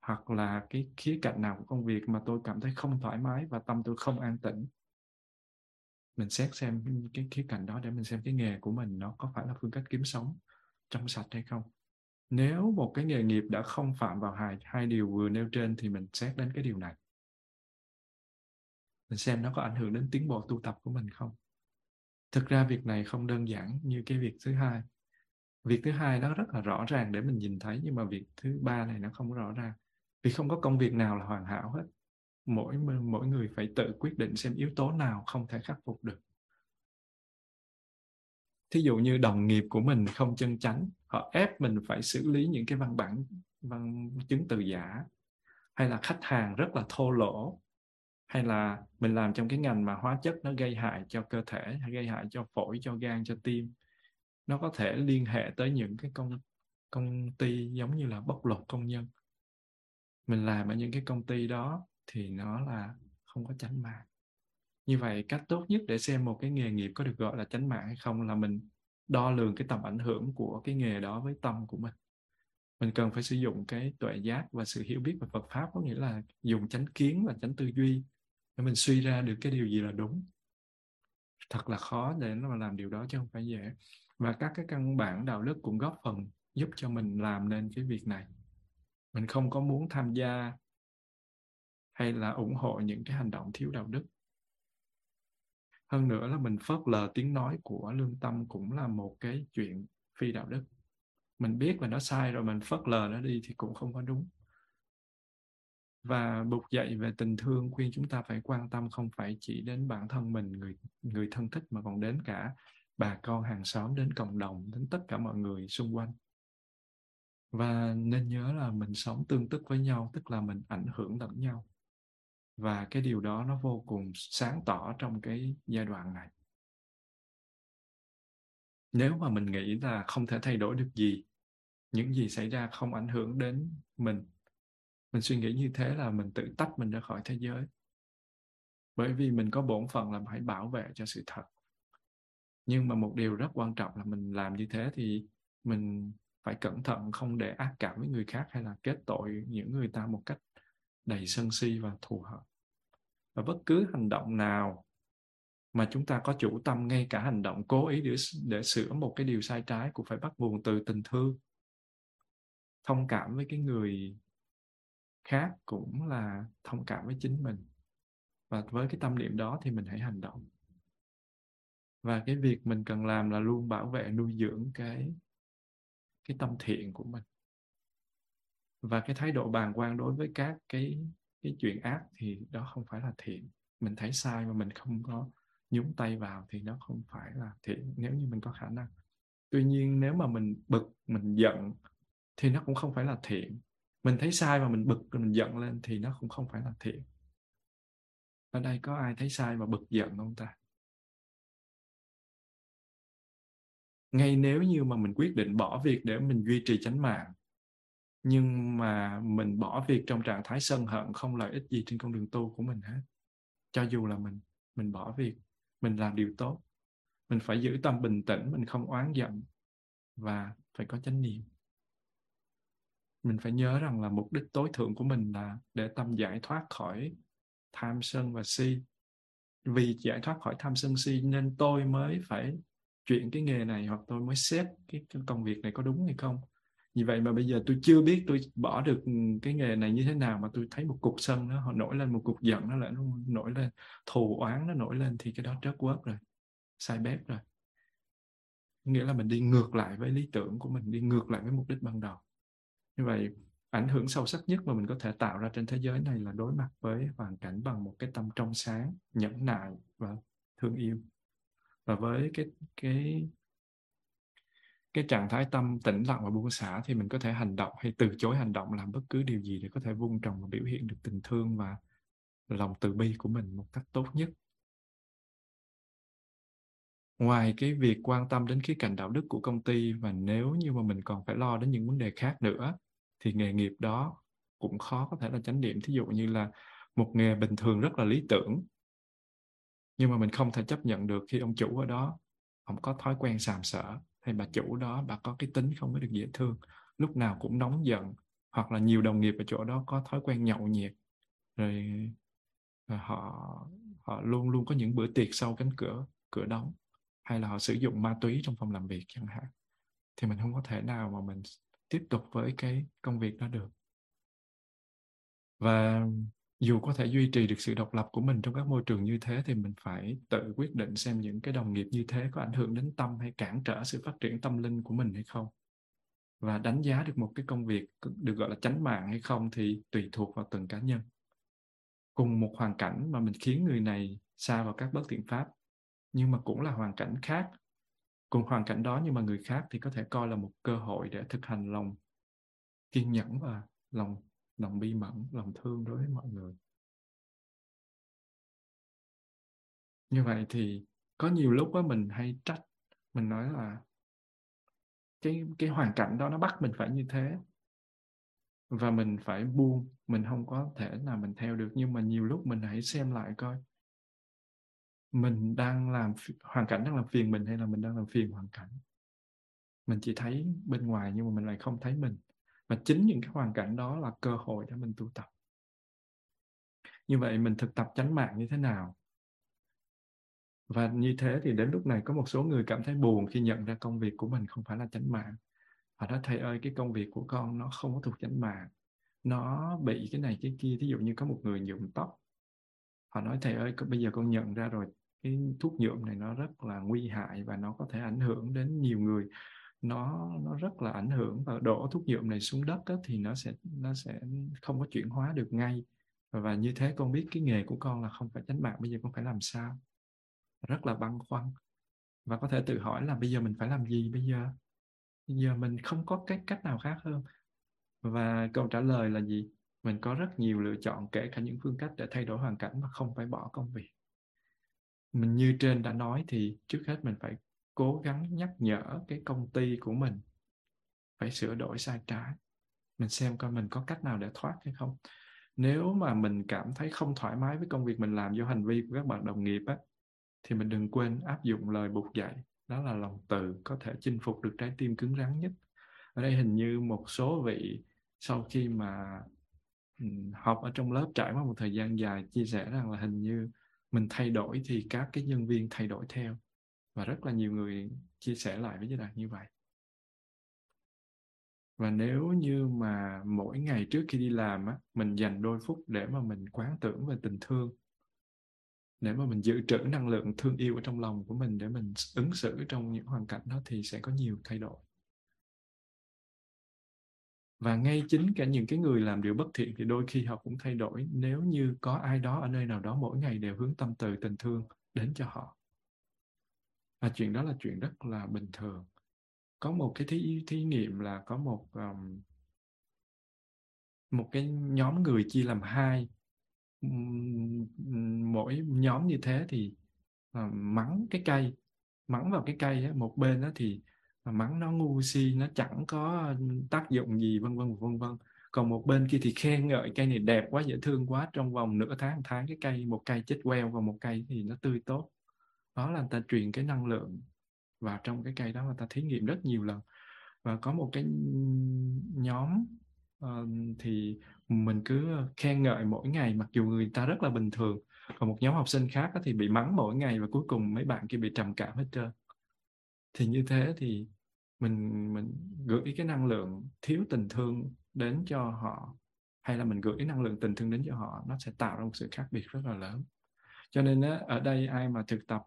Hoặc là cái khía cạnh nào của công việc mà tôi cảm thấy không thoải mái và tâm tôi không an tĩnh? Mình xét xem cái khía cạnh đó để mình xem cái nghề của mình nó có phải là phương cách kiếm sống trong sạch hay không. Nếu một cái nghề nghiệp đã không phạm vào hai hai điều vừa nêu trên thì mình xét đến cái điều này mình xem nó có ảnh hưởng đến tiến bộ tu tập của mình không? Thực ra việc này không đơn giản như cái việc thứ hai. Việc thứ hai nó rất là rõ ràng để mình nhìn thấy, nhưng mà việc thứ ba này nó không rõ ràng. Vì không có công việc nào là hoàn hảo hết. Mỗi mỗi người phải tự quyết định xem yếu tố nào không thể khắc phục được. Thí dụ như đồng nghiệp của mình không chân chánh, họ ép mình phải xử lý những cái văn bản, văn chứng từ giả, hay là khách hàng rất là thô lỗ hay là mình làm trong cái ngành mà hóa chất nó gây hại cho cơ thể, hay gây hại cho phổi, cho gan, cho tim? Nó có thể liên hệ tới những cái công công ty giống như là bóc lột công nhân. Mình làm ở những cái công ty đó thì nó là không có tránh mạng. Như vậy cách tốt nhất để xem một cái nghề nghiệp có được gọi là tránh mạng hay không là mình đo lường cái tầm ảnh hưởng của cái nghề đó với tâm của mình. Mình cần phải sử dụng cái tuệ giác và sự hiểu biết về Phật pháp, có nghĩa là dùng chánh kiến và chánh tư duy để mình suy ra được cái điều gì là đúng. Thật là khó để nó mà làm điều đó chứ không phải dễ. Và các cái căn bản đạo đức cũng góp phần giúp cho mình làm nên cái việc này. Mình không có muốn tham gia hay là ủng hộ những cái hành động thiếu đạo đức. Hơn nữa là mình phớt lờ tiếng nói của lương tâm cũng là một cái chuyện phi đạo đức. Mình biết là nó sai rồi, mình phớt lờ nó đi thì cũng không có đúng và bục dạy về tình thương khuyên chúng ta phải quan tâm, không phải chỉ đến bản thân mình, người người thân thích mà còn đến cả bà con hàng xóm, đến cộng đồng, đến tất cả mọi người xung quanh. Và nên nhớ là mình sống tương tức với nhau, tức là mình ảnh hưởng lẫn nhau. Và cái điều đó nó vô cùng sáng tỏ trong cái giai đoạn này. Nếu mà mình nghĩ là không thể thay đổi được gì, những gì xảy ra không ảnh hưởng đến mình mình suy nghĩ như thế là mình tự tách mình ra khỏi thế giới. Bởi vì mình có bổn phận là phải bảo vệ cho sự thật. Nhưng mà một điều rất quan trọng là mình làm như thế thì mình phải cẩn thận không để ác cảm với người khác hay là kết tội những người ta một cách đầy sân si và thù hận. Và bất cứ hành động nào mà chúng ta có chủ tâm ngay cả hành động cố ý để, để sửa một cái điều sai trái cũng phải bắt nguồn từ tình thương thông cảm với cái người khác cũng là thông cảm với chính mình. Và với cái tâm niệm đó thì mình hãy hành động. Và cái việc mình cần làm là luôn bảo vệ, nuôi dưỡng cái cái tâm thiện của mình. Và cái thái độ bàng quan đối với các cái cái chuyện ác thì đó không phải là thiện. Mình thấy sai mà mình không có nhúng tay vào thì nó không phải là thiện, nếu như mình có khả năng. Tuy nhiên nếu mà mình bực, mình giận thì nó cũng không phải là thiện mình thấy sai mà mình bực rồi mình giận lên thì nó cũng không phải là thiện. Ở đây có ai thấy sai mà bực giận không ta? Ngay nếu như mà mình quyết định bỏ việc để mình duy trì chánh mạng, nhưng mà mình bỏ việc trong trạng thái sân hận không lợi ích gì trên con đường tu của mình hết. Cho dù là mình mình bỏ việc, mình làm điều tốt, mình phải giữ tâm bình tĩnh, mình không oán giận và phải có chánh niệm mình phải nhớ rằng là mục đích tối thượng của mình là để tâm giải thoát khỏi tham sân và si. Vì giải thoát khỏi tham sân si nên tôi mới phải chuyển cái nghề này hoặc tôi mới xét cái, cái công việc này có đúng hay không. Vì vậy mà bây giờ tôi chưa biết tôi bỏ được cái nghề này như thế nào mà tôi thấy một cục sân nó họ nổi lên một cục giận nó lại nó nổi lên thù oán nó nổi lên thì cái đó trớt quớt rồi sai bếp rồi. Nghĩa là mình đi ngược lại với lý tưởng của mình đi ngược lại với mục đích ban đầu như vậy, ảnh hưởng sâu sắc nhất mà mình có thể tạo ra trên thế giới này là đối mặt với hoàn cảnh bằng một cái tâm trong sáng, nhẫn nại và thương yêu. Và với cái cái cái trạng thái tâm tĩnh lặng và buông xả thì mình có thể hành động hay từ chối hành động, làm bất cứ điều gì để có thể vun trồng và biểu hiện được tình thương và lòng từ bi của mình một cách tốt nhất. Ngoài cái việc quan tâm đến khía cạnh đạo đức của công ty và nếu như mà mình còn phải lo đến những vấn đề khác nữa thì nghề nghiệp đó cũng khó có thể là chánh niệm. Thí dụ như là một nghề bình thường rất là lý tưởng nhưng mà mình không thể chấp nhận được khi ông chủ ở đó không có thói quen sàm sỡ hay bà chủ đó bà có cái tính không có được dễ thương lúc nào cũng nóng giận hoặc là nhiều đồng nghiệp ở chỗ đó có thói quen nhậu nhiệt rồi, rồi họ họ luôn luôn có những bữa tiệc sau cánh cửa cửa đóng hay là họ sử dụng ma túy trong phòng làm việc chẳng hạn thì mình không có thể nào mà mình tiếp tục với cái công việc đó được. Và dù có thể duy trì được sự độc lập của mình trong các môi trường như thế, thì mình phải tự quyết định xem những cái đồng nghiệp như thế có ảnh hưởng đến tâm hay cản trở sự phát triển tâm linh của mình hay không. Và đánh giá được một cái công việc được gọi là chánh mạng hay không thì tùy thuộc vào từng cá nhân. Cùng một hoàn cảnh mà mình khiến người này xa vào các bất thiện pháp, nhưng mà cũng là hoàn cảnh khác cùng hoàn cảnh đó nhưng mà người khác thì có thể coi là một cơ hội để thực hành lòng kiên nhẫn và lòng lòng bi mẫn, lòng thương đối với mọi người. Như vậy thì có nhiều lúc á mình hay trách, mình nói là cái cái hoàn cảnh đó nó bắt mình phải như thế. Và mình phải buông, mình không có thể nào mình theo được nhưng mà nhiều lúc mình hãy xem lại coi mình đang làm hoàn cảnh đang làm phiền mình hay là mình đang làm phiền hoàn cảnh? Mình chỉ thấy bên ngoài nhưng mà mình lại không thấy mình. Và chính những cái hoàn cảnh đó là cơ hội để mình tu tập. Như vậy mình thực tập chánh mạng như thế nào? Và như thế thì đến lúc này có một số người cảm thấy buồn khi nhận ra công việc của mình không phải là chánh mạng. Họ nói, thầy ơi, cái công việc của con nó không có thuộc chánh mạng. Nó bị cái này cái kia. Thí dụ như có một người nhuộm tóc. Họ nói, thầy ơi bây giờ con nhận ra rồi cái thuốc nhuộm này nó rất là nguy hại và nó có thể ảnh hưởng đến nhiều người. Nó nó rất là ảnh hưởng và đổ thuốc nhuộm này xuống đất á, thì nó sẽ nó sẽ không có chuyển hóa được ngay. Và, và như thế con biết cái nghề của con là không phải tránh mạng bây giờ con phải làm sao? Rất là băn khoăn. Và có thể tự hỏi là bây giờ mình phải làm gì bây giờ? Bây giờ mình không có cái cách nào khác hơn. Và câu trả lời là gì? Mình có rất nhiều lựa chọn kể cả những phương cách để thay đổi hoàn cảnh mà không phải bỏ công việc mình như trên đã nói thì trước hết mình phải cố gắng nhắc nhở cái công ty của mình phải sửa đổi sai trái. Mình xem coi mình có cách nào để thoát hay không. Nếu mà mình cảm thấy không thoải mái với công việc mình làm do hành vi của các bạn đồng nghiệp á, thì mình đừng quên áp dụng lời buộc dạy đó là lòng từ có thể chinh phục được trái tim cứng rắn nhất. Ở đây hình như một số vị sau khi mà học ở trong lớp trải qua một thời gian dài chia sẻ rằng là hình như mình thay đổi thì các cái nhân viên thay đổi theo. Và rất là nhiều người chia sẻ lại với giới đạt như vậy. Và nếu như mà mỗi ngày trước khi đi làm á, mình dành đôi phút để mà mình quán tưởng về tình thương, để mà mình dự trữ năng lượng thương yêu ở trong lòng của mình, để mình ứng xử trong những hoàn cảnh đó thì sẽ có nhiều thay đổi và ngay chính cả những cái người làm điều bất thiện thì đôi khi họ cũng thay đổi. Nếu như có ai đó ở nơi nào đó mỗi ngày đều hướng tâm từ tình thương đến cho họ. Và chuyện đó là chuyện rất là bình thường. Có một cái thí thí nghiệm là có một um, một cái nhóm người chia làm hai. Mỗi nhóm như thế thì uh, mắng cái cây mắng vào cái cây ấy, một bên đó thì mắng nó ngu si nó chẳng có ừ, tác dụng gì vân vân vân vân. Còn một bên kia thì khen ngợi cây này đẹp quá dễ thương quá trong vòng nửa tháng tháng cái cây một cây chết queo và một cây thì nó tươi tốt. Đó là người ta truyền cái năng lượng vào trong cái cây đó mà ta thí nghiệm rất nhiều lần. Và có một cái nhóm uh, thì mình cứ khen ngợi mỗi ngày mặc dù người ta rất là bình thường. Còn một nhóm học sinh khác thì bị mắng mỗi ngày và cuối cùng mấy bạn kia bị trầm cảm hết trơn. Thì như thế thì mình mình gửi cái năng lượng thiếu tình thương đến cho họ hay là mình gửi năng lượng tình thương đến cho họ nó sẽ tạo ra một sự khác biệt rất là lớn. Cho nên á, ở đây ai mà thực tập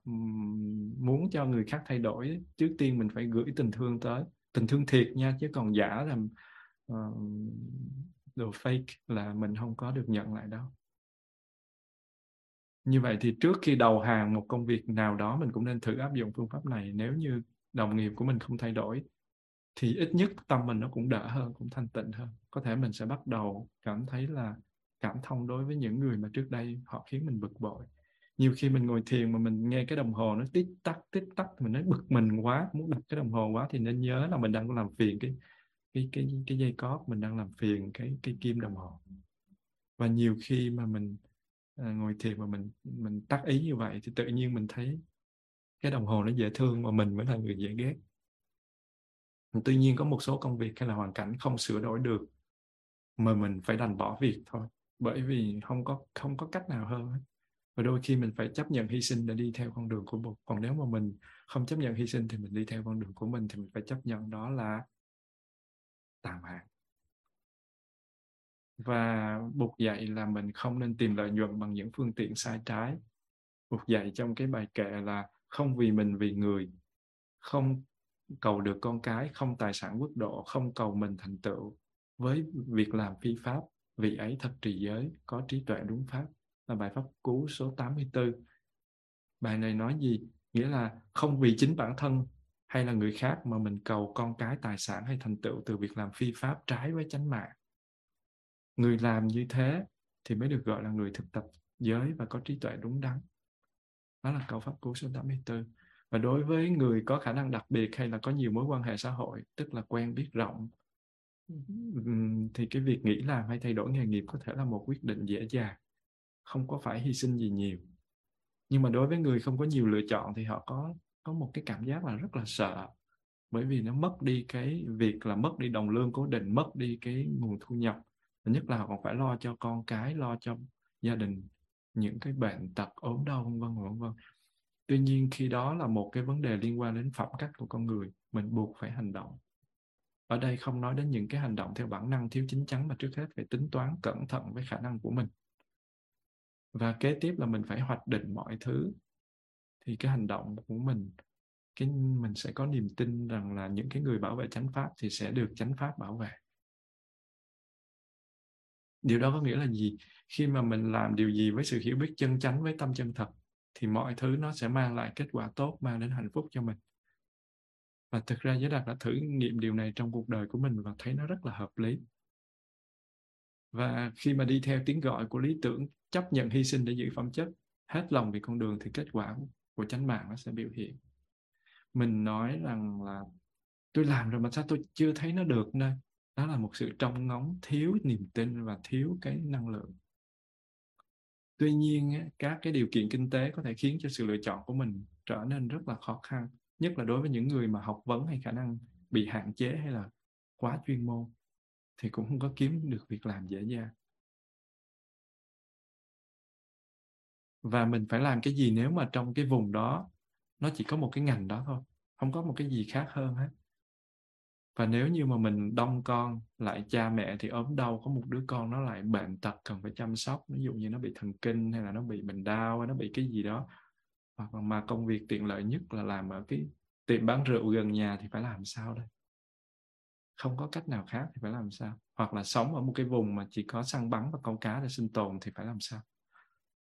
muốn cho người khác thay đổi trước tiên mình phải gửi tình thương tới. Tình thương thiệt nha chứ còn giả là uh, đồ fake là mình không có được nhận lại đâu. Như vậy thì trước khi đầu hàng một công việc nào đó mình cũng nên thử áp dụng phương pháp này. Nếu như đồng nghiệp của mình không thay đổi thì ít nhất tâm mình nó cũng đỡ hơn cũng thanh tịnh hơn. Có thể mình sẽ bắt đầu cảm thấy là cảm thông đối với những người mà trước đây họ khiến mình bực bội. Nhiều khi mình ngồi thiền mà mình nghe cái đồng hồ nó tít tắc tít tắc mình nói bực mình quá muốn đặt cái đồng hồ quá thì nên nhớ là mình đang làm phiền cái cái cái cái dây cót, mình đang làm phiền cái cái kim đồng hồ. Và nhiều khi mà mình à, ngồi thiền mà mình mình tắt ý như vậy thì tự nhiên mình thấy cái đồng hồ nó dễ thương mà mình mới là người dễ ghét. Tuy nhiên có một số công việc hay là hoàn cảnh không sửa đổi được mà mình phải đành bỏ việc thôi, bởi vì không có không có cách nào hơn. Và đôi khi mình phải chấp nhận hy sinh để đi theo con đường của mình còn nếu mà mình không chấp nhận hy sinh thì mình đi theo con đường của mình thì mình phải chấp nhận đó là tàn mạng và Bụt dạy là mình không nên tìm lợi nhuận bằng những phương tiện sai trái. Bụt dạy trong cái bài kệ là không vì mình vì người, không cầu được con cái, không tài sản quốc độ, không cầu mình thành tựu. Với việc làm phi pháp, vị ấy thật trì giới, có trí tuệ đúng pháp. Là bài pháp cú số 84. Bài này nói gì? Nghĩa là không vì chính bản thân hay là người khác mà mình cầu con cái tài sản hay thành tựu từ việc làm phi pháp trái với chánh mạng người làm như thế thì mới được gọi là người thực tập giới và có trí tuệ đúng đắn đó là câu pháp cú số 84 và đối với người có khả năng đặc biệt hay là có nhiều mối quan hệ xã hội, tức là quen biết rộng thì cái việc nghĩ làm hay thay đổi nghề nghiệp có thể là một quyết định dễ dàng, không có phải hy sinh gì nhiều. Nhưng mà đối với người không có nhiều lựa chọn thì họ có có một cái cảm giác là rất là sợ, bởi vì nó mất đi cái việc là mất đi đồng lương cố định, mất đi cái nguồn thu nhập. Nhất là họ còn phải lo cho con cái, lo cho gia đình những cái bệnh tật ốm đau, vân vân vân vân. Tuy nhiên, khi đó là một cái vấn đề liên quan đến phẩm cách của con người, mình buộc phải hành động. Ở đây không nói đến những cái hành động theo bản năng thiếu chính chắn mà trước hết phải tính toán cẩn thận với khả năng của mình. Và kế tiếp là mình phải hoạch định mọi thứ. Thì cái hành động của mình, cái mình sẽ có niềm tin rằng là những cái người bảo vệ chánh pháp thì sẽ được chánh pháp bảo vệ điều đó có nghĩa là gì? Khi mà mình làm điều gì với sự hiểu biết chân chánh, với tâm chân thật, thì mọi thứ nó sẽ mang lại kết quả tốt, mang đến hạnh phúc cho mình. Và thực ra giới đạt đã thử nghiệm điều này trong cuộc đời của mình và thấy nó rất là hợp lý. Và khi mà đi theo tiếng gọi của lý tưởng, chấp nhận hy sinh để giữ phẩm chất, hết lòng vì con đường thì kết quả của chánh mạng nó sẽ biểu hiện. Mình nói rằng là, tôi làm rồi mà sao tôi chưa thấy nó được nơi? Đó là một sự trong ngóng, thiếu niềm tin và thiếu cái năng lượng. Tuy nhiên các cái điều kiện kinh tế có thể khiến cho sự lựa chọn của mình trở nên rất là khó khăn, nhất là đối với những người mà học vấn hay khả năng bị hạn chế hay là quá chuyên môn, thì cũng không có kiếm được việc làm dễ dàng. Và mình phải làm cái gì nếu mà trong cái vùng đó nó chỉ có một cái ngành đó thôi, không có một cái gì khác hơn hết và nếu như mà mình đông con lại cha mẹ thì ốm đau, có một đứa con nó lại bệnh tật cần phải chăm sóc, ví dụ như nó bị thần kinh hay là nó bị bệnh đau hay nó bị cái gì đó. Hoặc mà công việc tiện lợi nhất là làm ở cái tiệm bán rượu gần nhà thì phải làm sao đây? Không có cách nào khác thì phải làm sao? Hoặc là sống ở một cái vùng mà chỉ có săn bắn và câu cá để sinh tồn thì phải làm sao?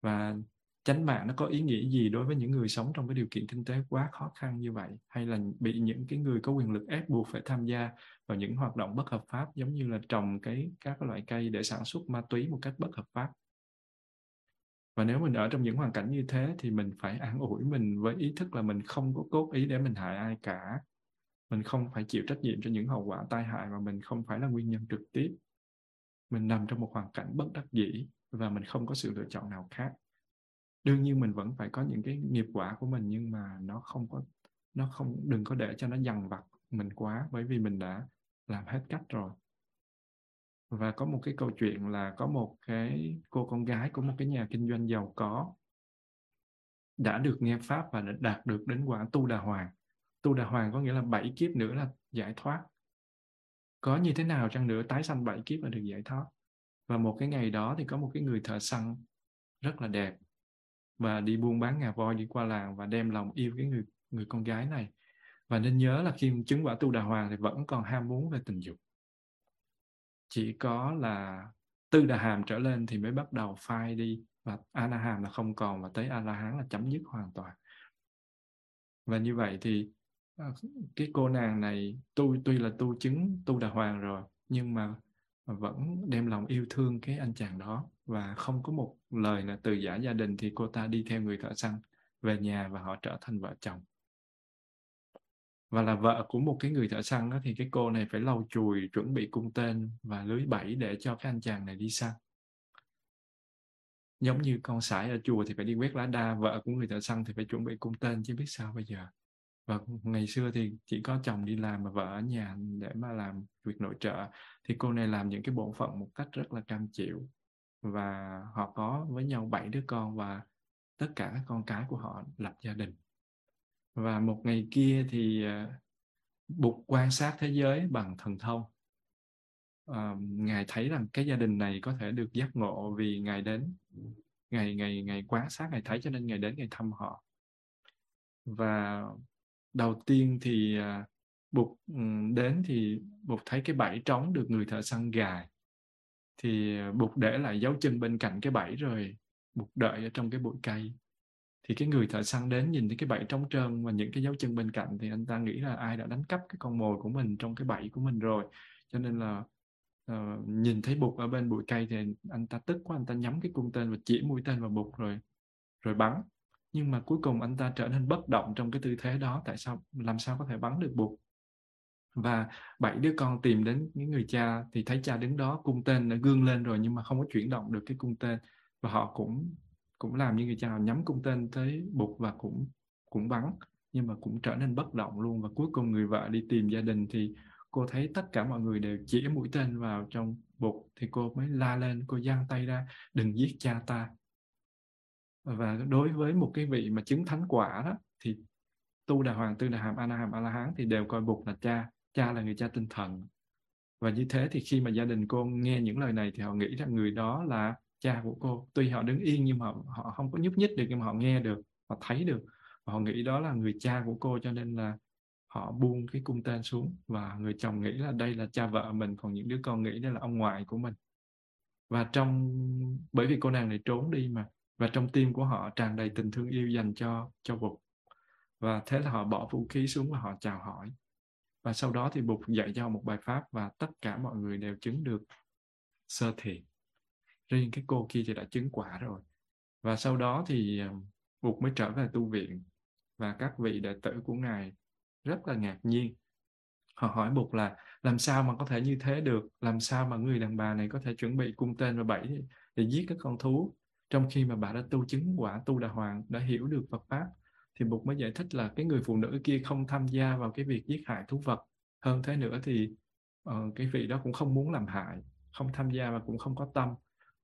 Và chánh mạng nó có ý nghĩa gì đối với những người sống trong cái điều kiện kinh tế quá khó khăn như vậy? Hay là bị những cái người có quyền lực ép buộc phải tham gia vào những hoạt động bất hợp pháp, giống như là trồng cái, các loại cây để sản xuất ma túy một cách bất hợp pháp? Và nếu mình ở trong những hoàn cảnh như thế thì mình phải an ủi mình với ý thức là mình không có cốt ý để mình hại ai cả. Mình không phải chịu trách nhiệm cho những hậu quả tai hại mà mình không phải là nguyên nhân trực tiếp. Mình nằm trong một hoàn cảnh bất đắc dĩ và mình không có sự lựa chọn nào khác đương nhiên mình vẫn phải có những cái nghiệp quả của mình, nhưng mà nó không có, nó không, đừng có để cho nó dằn vặt mình quá, bởi vì mình đã làm hết cách rồi. Và có một cái câu chuyện là có một cái cô con gái của một cái nhà kinh doanh giàu có đã được nghe pháp và đã đạt được đến quả tu đà hoàng. Tu đà hoàng có nghĩa là bảy kiếp nữa là giải thoát. Có như thế nào chăng nữa, tái sanh bảy kiếp là được giải thoát. Và một cái ngày đó thì có một cái người thợ săn rất là đẹp và đi buôn bán ngà voi đi qua làng và đem lòng yêu cái người người con gái này. Và nên nhớ là khi chứng quả tu đà hoàng thì vẫn còn ham muốn về tình dục. Chỉ có là tư đà hàm trở lên thì mới bắt đầu phai đi và a la hàm là không còn và tới a la hán là chấm dứt hoàn toàn. Và như vậy thì ờ, cái cô nàng này tu, tuy là tu chứng tu đà hoàng rồi nhưng mà vẫn đem lòng yêu thương cái anh chàng đó và không có một lời là từ giả gia đình thì cô ta đi theo người thợ săn về nhà và họ trở thành vợ chồng. Và là vợ của một cái người thợ săn đó thì cái cô này phải lau chùi, chuẩn bị cung tên và lưới bẫy để cho cái anh chàng này đi săn. Giống như con sải ở chùa thì phải đi quét lá đa, vợ của người thợ săn thì phải chuẩn bị cung tên chứ biết sao bây giờ. Và ngày xưa thì chỉ có chồng đi làm mà vợ ở nhà để mà làm việc nội trợ. Thì cô này làm những cái bổn phận một cách rất là cam chịu và họ có với nhau bảy đứa con và tất cả các con cái của họ lập gia đình. Và một ngày kia thì bục Bụt quan sát thế giới bằng thần thông. À, ngài thấy rằng cái gia đình này có thể được giác ngộ vì ngài đến ngày ngày ngày quá sát ngài thấy cho nên ngài đến ngày thăm họ. Và đầu tiên thì bục bụt đến thì bụt thấy cái bẫy trống được người thợ săn gài thì à, bụt để lại dấu chân bên cạnh cái bẫy rồi bụt đợi ở trong cái bụi cây. Thì cái người thợ săn đến nhìn thấy cái bẫy trống trơn và những cái dấu chân bên cạnh thì anh ta nghĩ là ai đã đánh cắp cái con mồi của mình trong cái bẫy của mình rồi. Cho nên là uh, nhìn thấy bụt ở bên bụi cây thì anh ta tức quá anh ta nhắm cái cung tên và chỉ mũi tên vào bụt rồi rồi bắn. Nhưng mà cuối cùng anh ta trở nên bất động trong cái tư thế đó tại sao làm sao có thể bắn được bụt và bảy đứa con tìm đến những người cha thì thấy cha đứng đó cung tên đã gương lên rồi nhưng mà không có chuyển động được cái cung tên. Và họ cũng cũng làm như người cha, họ nhắm cung tên tới bụt và cũng cũng bắn. Nhưng mà cũng trở nên bất động luôn và cuối cùng người vợ đi tìm gia đình thì cô thấy tất cả mọi người đều chỉ mũi tên vào trong bụt thì cô mới la lên, cô giang tay ra, đừng giết cha ta. Và đối với một cái vị mà chứng thánh quả đó thì tu đà hoàng, tư đà hàm, a la hàm, a la hán thì đều coi bụt là cha cha là người cha tinh thần. Và như thế thì khi mà gia đình cô nghe những lời này thì họ nghĩ rằng người đó là cha của cô. Tuy họ đứng yên nhưng mà họ, họ không có nhúc nhích được nhưng mà họ nghe được họ thấy được. Và họ nghĩ đó là người cha của cô cho nên là họ buông cái cung tên xuống. Và người chồng nghĩ là đây là cha vợ mình còn những đứa con nghĩ đây là ông ngoại của mình. Và trong bởi vì cô nàng này trốn đi mà và trong tim của họ tràn đầy tình thương yêu dành cho cho Bụt và thế là họ bỏ vũ khí xuống và họ chào hỏi và sau đó thì Bụt dạy cho một bài pháp và tất cả mọi người đều chứng được sơ thiện riêng cái cô kia thì đã chứng quả rồi. Và sau đó thì ờ, Bụt mới trở về tu viện và các vị đệ tử của ngài rất là ngạc nhiên. Họ hỏi Bụt là, làm sao mà có thể như thế được? Làm sao mà người đàn bà này có thể chuẩn bị cung tên và bẫy để giết các con thú? Trong khi mà bà đã tu chứng quả, tu đà hoàng, đã hiểu được Phật pháp thì Bụt mới giải thích là cái người phụ nữ kia không tham gia vào cái việc giết hại thú vật hơn thế nữa thì uh, cái vị đó cũng không muốn làm hại không tham gia và cũng không có tâm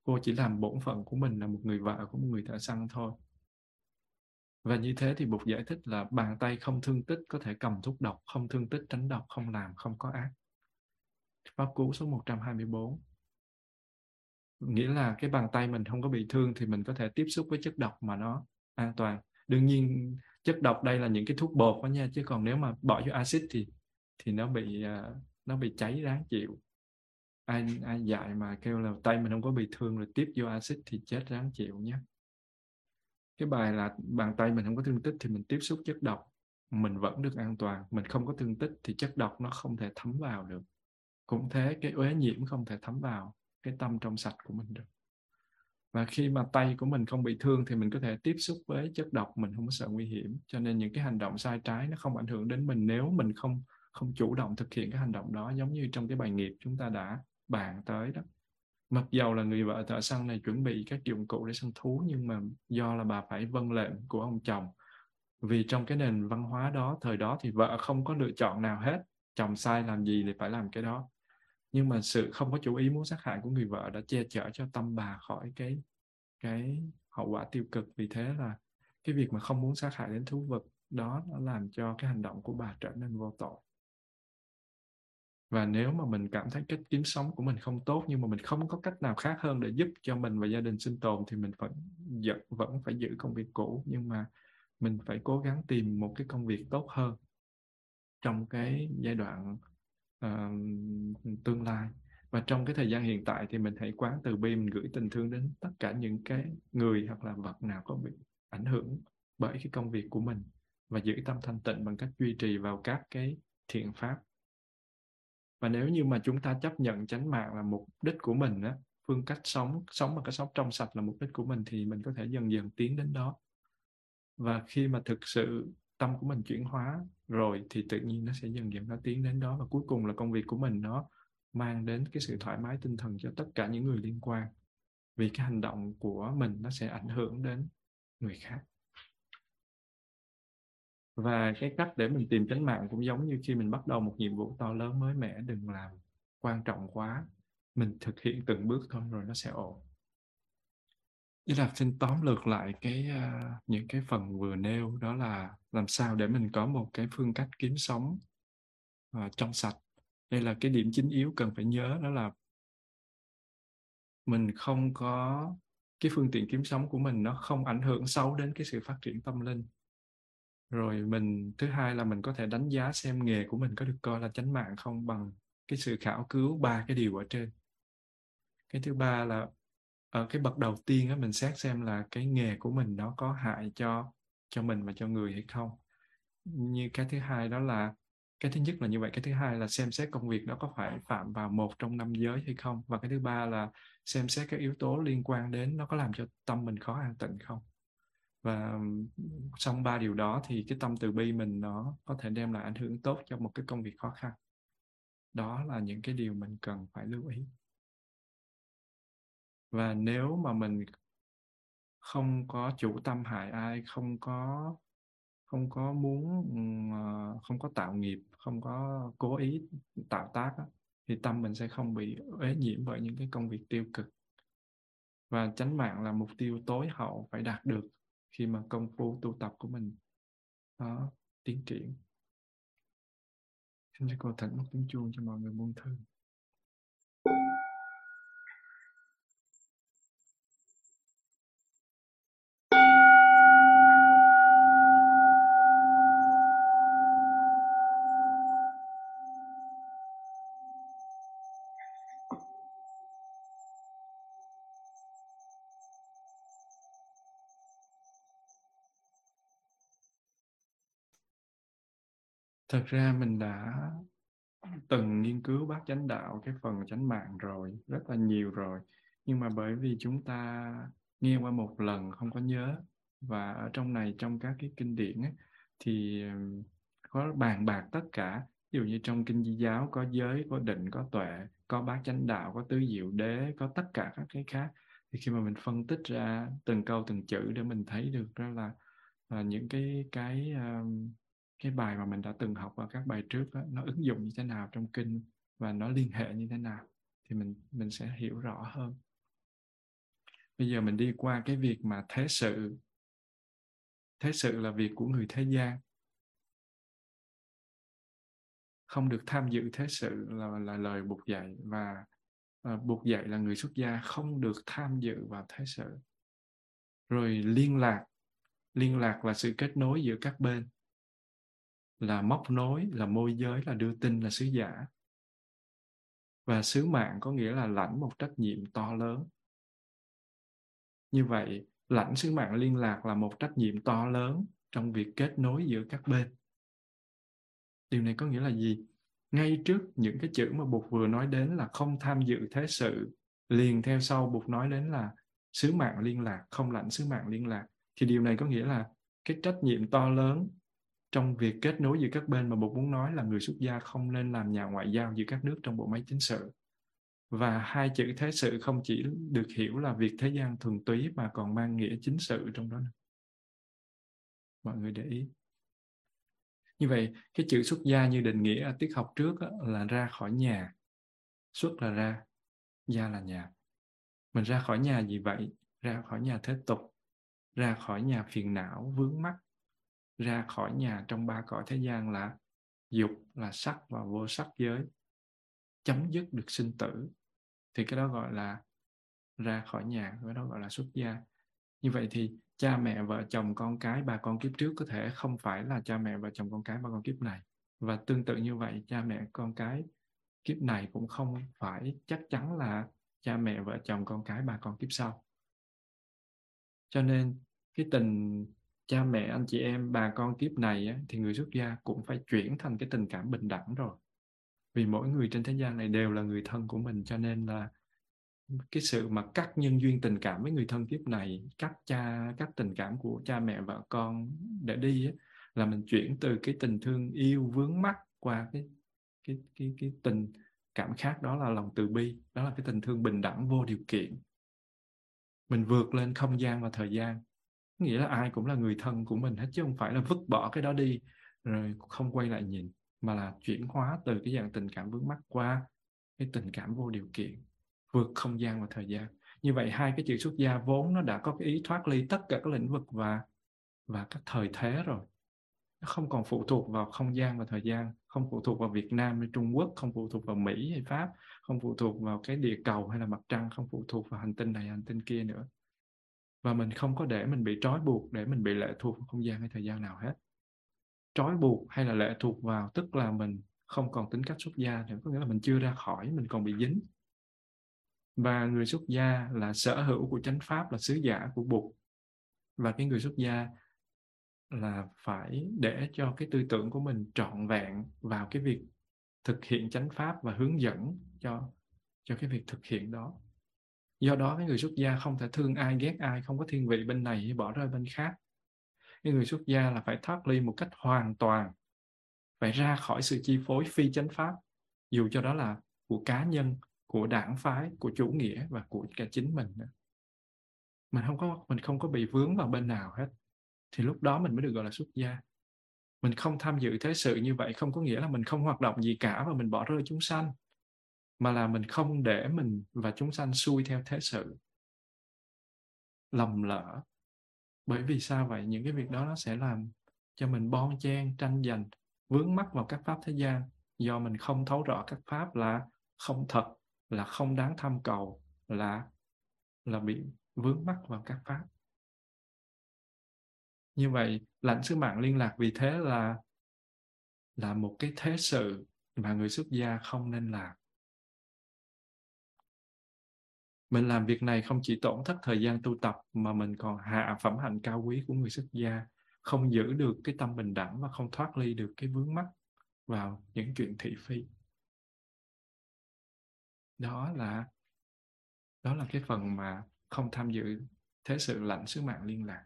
cô chỉ làm bổn phận của mình là một người vợ của một người thợ săn thôi và như thế thì Bụt giải thích là bàn tay không thương tích có thể cầm thuốc độc, không thương tích tránh độc, không làm, không có ác. Pháp cú số 124 Nghĩa là cái bàn tay mình không có bị thương thì mình có thể tiếp xúc với chất độc mà nó an toàn. Đương nhiên chất độc đây là những cái thuốc bột đó nha, chứ còn nếu mà bỏ vô axit thì thì nó bị à, nó bị cháy đáng chịu. Ai ai dạy mà kêu là tay mình không có bị thương rồi tiếp vô axit thì chết đáng chịu nhé. Cái bài là bàn tay mình không có thương tích thì mình tiếp xúc chất độc. Mình vẫn được an toàn. Mình không có thương tích thì chất độc nó không thể thấm vào được. Cũng thế cái uế nhiễm không thể thấm vào cái tâm trong sạch của mình được và khi mà tay của mình không bị thương thì mình có thể tiếp xúc với chất độc, mình không có sợ nguy hiểm. Cho nên những cái hành động sai trái nó không ảnh hưởng đến mình nếu mình không không chủ động thực hiện cái hành động đó, giống như trong cái bài nghiệp chúng ta đã bàn tới đó. Mặc dầu là người vợ thợ săn này chuẩn bị các dụng cụ để săn thú, nhưng mà do là bà phải vâng lệnh của ông chồng. Vì trong cái nền văn hóa đó, thời đó thì vợ không có lựa chọn nào hết. Chồng sai làm gì thì phải làm cái đó nhưng mà sự không có chủ ý muốn sát hại của người vợ đã che chở cho tâm bà khỏi cái cái hậu quả tiêu cực. Vì thế là cái việc mà không muốn sát hại đến thú vật đó nó làm cho cái hành động của bà trở nên vô tội. Và nếu mà mình cảm thấy cách kiếm sống của mình không tốt nhưng mà mình không có cách nào khác hơn để giúp cho mình và gia đình sinh tồn thì mình vẫn vẫn, vẫn phải giữ công việc cũ. Nhưng mà mình phải cố gắng tìm một cái công việc tốt hơn trong cái giai đoạn uh, tương lai. Và trong cái thời gian hiện tại thì mình hãy quán từ bi mình gửi tình thương đến tất cả những cái người hoặc là vật nào có bị ảnh hưởng bởi cái công việc của mình và giữ tâm thanh tịnh bằng cách duy trì vào các cái thiện pháp. Và nếu như mà chúng ta chấp nhận chánh mạng là mục đích của mình á phương cách sống sống bằng cái sống trong sạch là mục đích của mình thì mình có thể dần dần tiến đến đó. Và khi mà thực sự tâm của mình chuyển hóa, rồi thì tự nhiên nó sẽ dần dần nó tiến đến đó và cuối cùng là công việc của mình nó mang đến cái sự thoải mái tinh thần cho tất cả những người liên quan, vì cái hành động của mình nó sẽ ảnh hưởng đến người khác. Và cái cách để mình tìm tránh mạng cũng giống như khi mình bắt đầu một nhiệm vụ to lớn mới mẻ, đừng làm quan trọng quá, mình thực hiện từng bước thôi rồi nó sẽ ổn. Ý là xin tóm lược lại cái uh, những cái phần vừa nêu đó là làm sao để mình có một cái phương cách kiếm sống uh, trong sạch. Đây là cái điểm chính yếu cần phải nhớ đó là mình không có cái phương tiện kiếm sống của mình nó không ảnh hưởng xấu đến cái sự phát triển tâm linh. Rồi mình thứ hai là mình có thể đánh giá xem nghề của mình có được coi là chánh mạng không bằng cái sự khảo cứu ba cái điều ở trên. Cái thứ ba là ở cái bậc đầu tiên á, mình xét xem là cái nghề của mình nó có hại cho cho mình và cho người hay không. Như cái thứ hai đó là, cái thứ nhất là như vậy, cái thứ hai là xem xét công việc đó có phải phạm vào một trong năm giới hay không? Và cái thứ ba là xem xét các yếu tố liên quan đến nó có làm cho tâm mình khó an tịnh không? Và xong ba điều đó thì cái tâm từ bi mình nó có thể đem lại ảnh hưởng tốt cho một cái công việc khó khăn. Đó là những cái điều mình cần phải lưu ý và nếu mà mình không có chủ tâm hại ai, không có không có muốn ờ, không có tạo nghiệp, không có cố ý tạo tác thì tâm mình sẽ không bị ế nhiễm bởi những cái công việc tiêu cực. Và chánh mạng là mục tiêu tối hậu phải đạt được khi mà công phu tu tập của mình đó tiến triển. Xin cô thỉnh một tiếng chuông cho mọi người buông thư. Thật ra mình đã từng nghiên cứu bát chánh đạo cái phần chánh mạng rồi rất là nhiều rồi. Nhưng mà bởi vì chúng ta nghe qua một lần không có nhớ và ở trong này trong các cái kinh điển ấy, thì có bàn bạc tất cả. Ví dụ như trong kinh di giáo có giới có định có tuệ có bát chánh đạo có tứ diệu đế có tất cả các cái khác. Thì khi mà mình phân tích ra từng câu từng chữ để mình thấy được đó là, là những cái cái um, cái bài mà mình đã từng học ở các bài trước đó, nó ứng dụng như thế nào trong kinh và nó liên hệ như thế nào thì mình mình sẽ hiểu rõ hơn. Bây giờ mình đi qua cái việc mà thế sự. Thế sự là việc của người thế gian. Không được tham dự thế sự là, là lời buộc dạy và uh, buộc dạy là người xuất gia không được tham dự vào thế sự. Rồi liên lạc. Liên lạc là sự kết nối giữa các bên là móc nối, là môi giới, là đưa tin, là sứ giả. Và sứ mạng có nghĩa là lãnh một trách nhiệm to lớn. Như vậy, lãnh sứ mạng liên lạc là một trách nhiệm to lớn trong việc kết nối giữa các bên. Điều này có nghĩa là gì? Ngay trước những cái chữ mà Bụt vừa nói đến là không tham dự thế sự, liền theo sau Bụt nói đến là sứ mạng liên lạc, không lãnh sứ mạng liên lạc, thì điều này có nghĩa là cái trách nhiệm to lớn trong việc kết nối giữa các bên mà Bụt muốn nói là người xuất gia không nên làm nhà ngoại giao giữa các nước trong bộ máy chính sự. Và hai chữ thế sự không chỉ được hiểu là việc thế gian thuần túy mà còn mang nghĩa chính sự trong đó. Mọi người để ý. Như vậy, cái chữ xuất gia như định nghĩa ở tiết học trước là ra khỏi nhà. Xuất là ra, gia là nhà. Mình ra khỏi nhà gì vậy? Ra khỏi nhà thế tục, ra khỏi nhà phiền não, vướng mắc, ra khỏi nhà trong ba cõi thế gian là dục, là sắc và vô sắc giới. Chấm dứt được sinh tử. Thì cái đó gọi là ra khỏi nhà, cái đó gọi là xuất gia. Như vậy thì cha mẹ, vợ chồng, con cái bà con kiếp trước có thể không phải là cha mẹ, vợ chồng, con cái bà con kiếp này. Và tương tự như vậy, cha mẹ, con cái kiếp này cũng không phải chắc chắn là cha mẹ, vợ chồng, con cái bà con kiếp sau. Cho nên cái tình cha mẹ anh chị em bà con kiếp này á, thì người xuất gia cũng phải chuyển thành cái tình cảm bình đẳng rồi. Vì mỗi người trên thế gian này đều là người thân của mình cho nên là cái sự mà cắt nhân duyên tình cảm với người thân kiếp này cắt cha cắt tình cảm của cha mẹ vợ con để đi là mình chuyển từ cái tình thương yêu vướng mắc qua cái cái cái cái tình cảm khác đó là lòng từ bi đó là cái tình thương bình đẳng vô điều kiện. Mình vượt lên không gian và thời gian nghĩa là ai cũng là người thân của mình hết, chứ không phải là vứt bỏ cái đó đi, rồi không quay lại nhìn, mà là chuyển hóa từ cái dạng tình cảm vướng mắc qua cái tình cảm vô điều kiện, vượt không gian và thời gian. Như vậy hai cái chữ xuất gia vốn nó đã có cái ý thoát ly tất cả các lĩnh vực và và các thời thế rồi. Nó không còn phụ thuộc vào không gian và thời gian, không phụ thuộc vào Việt Nam hay Trung Quốc, không phụ thuộc vào Mỹ hay Pháp, không phụ thuộc vào cái địa cầu hay là mặt trăng, không phụ thuộc vào hành tinh này, hành tinh kia nữa và mình không có để mình bị trói buộc, để mình bị lệ thuộc vào không gian hay thời gian nào hết. Trói buộc hay là lệ thuộc vào tức là mình không còn tính cách xuất gia thì có nghĩa là mình chưa ra khỏi, mình còn bị dính. Và người xuất gia là sở hữu của chánh pháp, là sứ giả của Bụt. Và cái người xuất gia là phải để cho cái tư tưởng của mình trọn vẹn vào cái việc thực hiện chánh pháp và hướng dẫn cho cho cái việc thực hiện đó do đó cái người xuất gia không thể thương ai, ghét ai, không có thiên vị bên này hay bỏ rơi bên khác. Cái người xuất gia là phải thoát ly một cách hoàn toàn, phải ra khỏi sự chi phối phi chánh pháp. Dù cho đó là của cá nhân, của đảng phái, của chủ nghĩa và của cả chính mình nữa. Mình không có, mình không có bị vướng vào bên nào hết. Thì lúc đó mình mới được gọi là xuất gia. Mình không tham dự thế sự như vậy không có nghĩa là mình không hoạt động gì cả và mình bỏ rơi chúng sanh mà là mình không để mình và chúng sanh xuôi theo thế sự. Lầm lỡ. Bởi vì sao vậy? Những cái việc đó nó sẽ làm cho mình bon chen, tranh giành, vướng mắc vào các pháp thế gian. Do mình không thấu rõ các pháp là không thật, là không đáng tham cầu, là là bị vướng mắc vào các pháp. Như vậy, lãnh sứ mạng liên lạc vì thế là là một cái thế sự mà người xuất gia không nên làm. Mình làm việc này không chỉ tổn thất thời gian tu tập, mà mình còn hạ phẩm hạnh cao quý của người xuất gia. Không giữ được cái tâm bình đẳng và không thoát ly được cái vướng mắc vào những chuyện thị phi. Đó là đó là cái phần mà không tham dự thế sự lãnh sứ mạng liên lạc.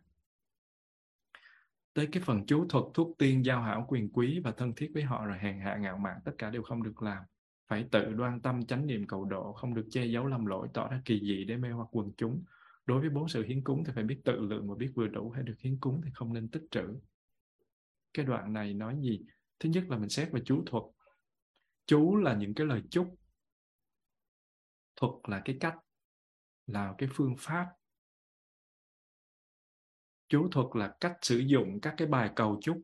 Tới cái phần chú thuật thuốc tiên giao hảo quyền quý và thân thiết với họ rồi hèn hạ ngạo mạn, tất cả đều không được làm phải tự đoan tâm chánh niệm cầu độ, không được che giấu lầm lỗi, tỏ ra kỳ dị để mê hoặc quần chúng. Đối với bốn sự hiến cúng thì phải biết tự lượng và biết vừa đủ hay được hiến cúng thì không nên tích trữ. Cái đoạn này nói gì? Thứ nhất là mình xét về chú thuật. Chú là những cái lời chúc. Thuật là cái cách, là cái phương pháp. Chú thuật là cách sử dụng các cái bài cầu chúc,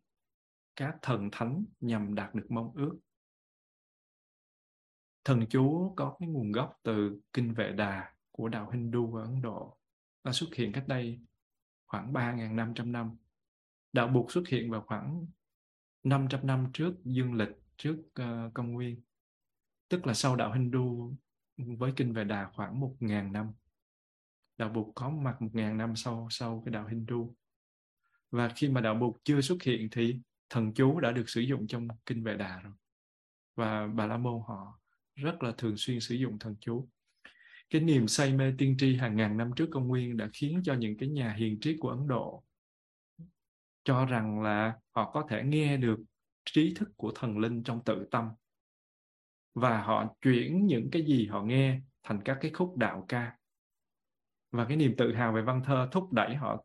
các thần thánh nhằm đạt được mong ước thần chú có cái nguồn gốc từ kinh vệ đà của đạo Hindu ở Ấn Độ nó xuất hiện cách đây khoảng 3.500 năm đạo Bụt xuất hiện vào khoảng 500 năm trước dương lịch trước uh, công nguyên tức là sau đạo Hindu với kinh về đà khoảng 1.000 năm. Đạo Bụt có mặt 1.000 năm sau sau cái đạo Hindu. Và khi mà đạo Bụt chưa xuất hiện thì thần chú đã được sử dụng trong kinh về đà rồi. Và bà la môn họ rất là thường xuyên sử dụng thần chú. Cái niềm say mê tiên tri hàng ngàn năm trước công nguyên đã khiến cho những cái nhà hiền triết của Ấn Độ cho rằng là họ có thể nghe được trí thức của thần linh trong tự tâm. Và họ chuyển những cái gì họ nghe thành các cái khúc đạo ca. Và cái niềm tự hào về văn thơ thúc đẩy họ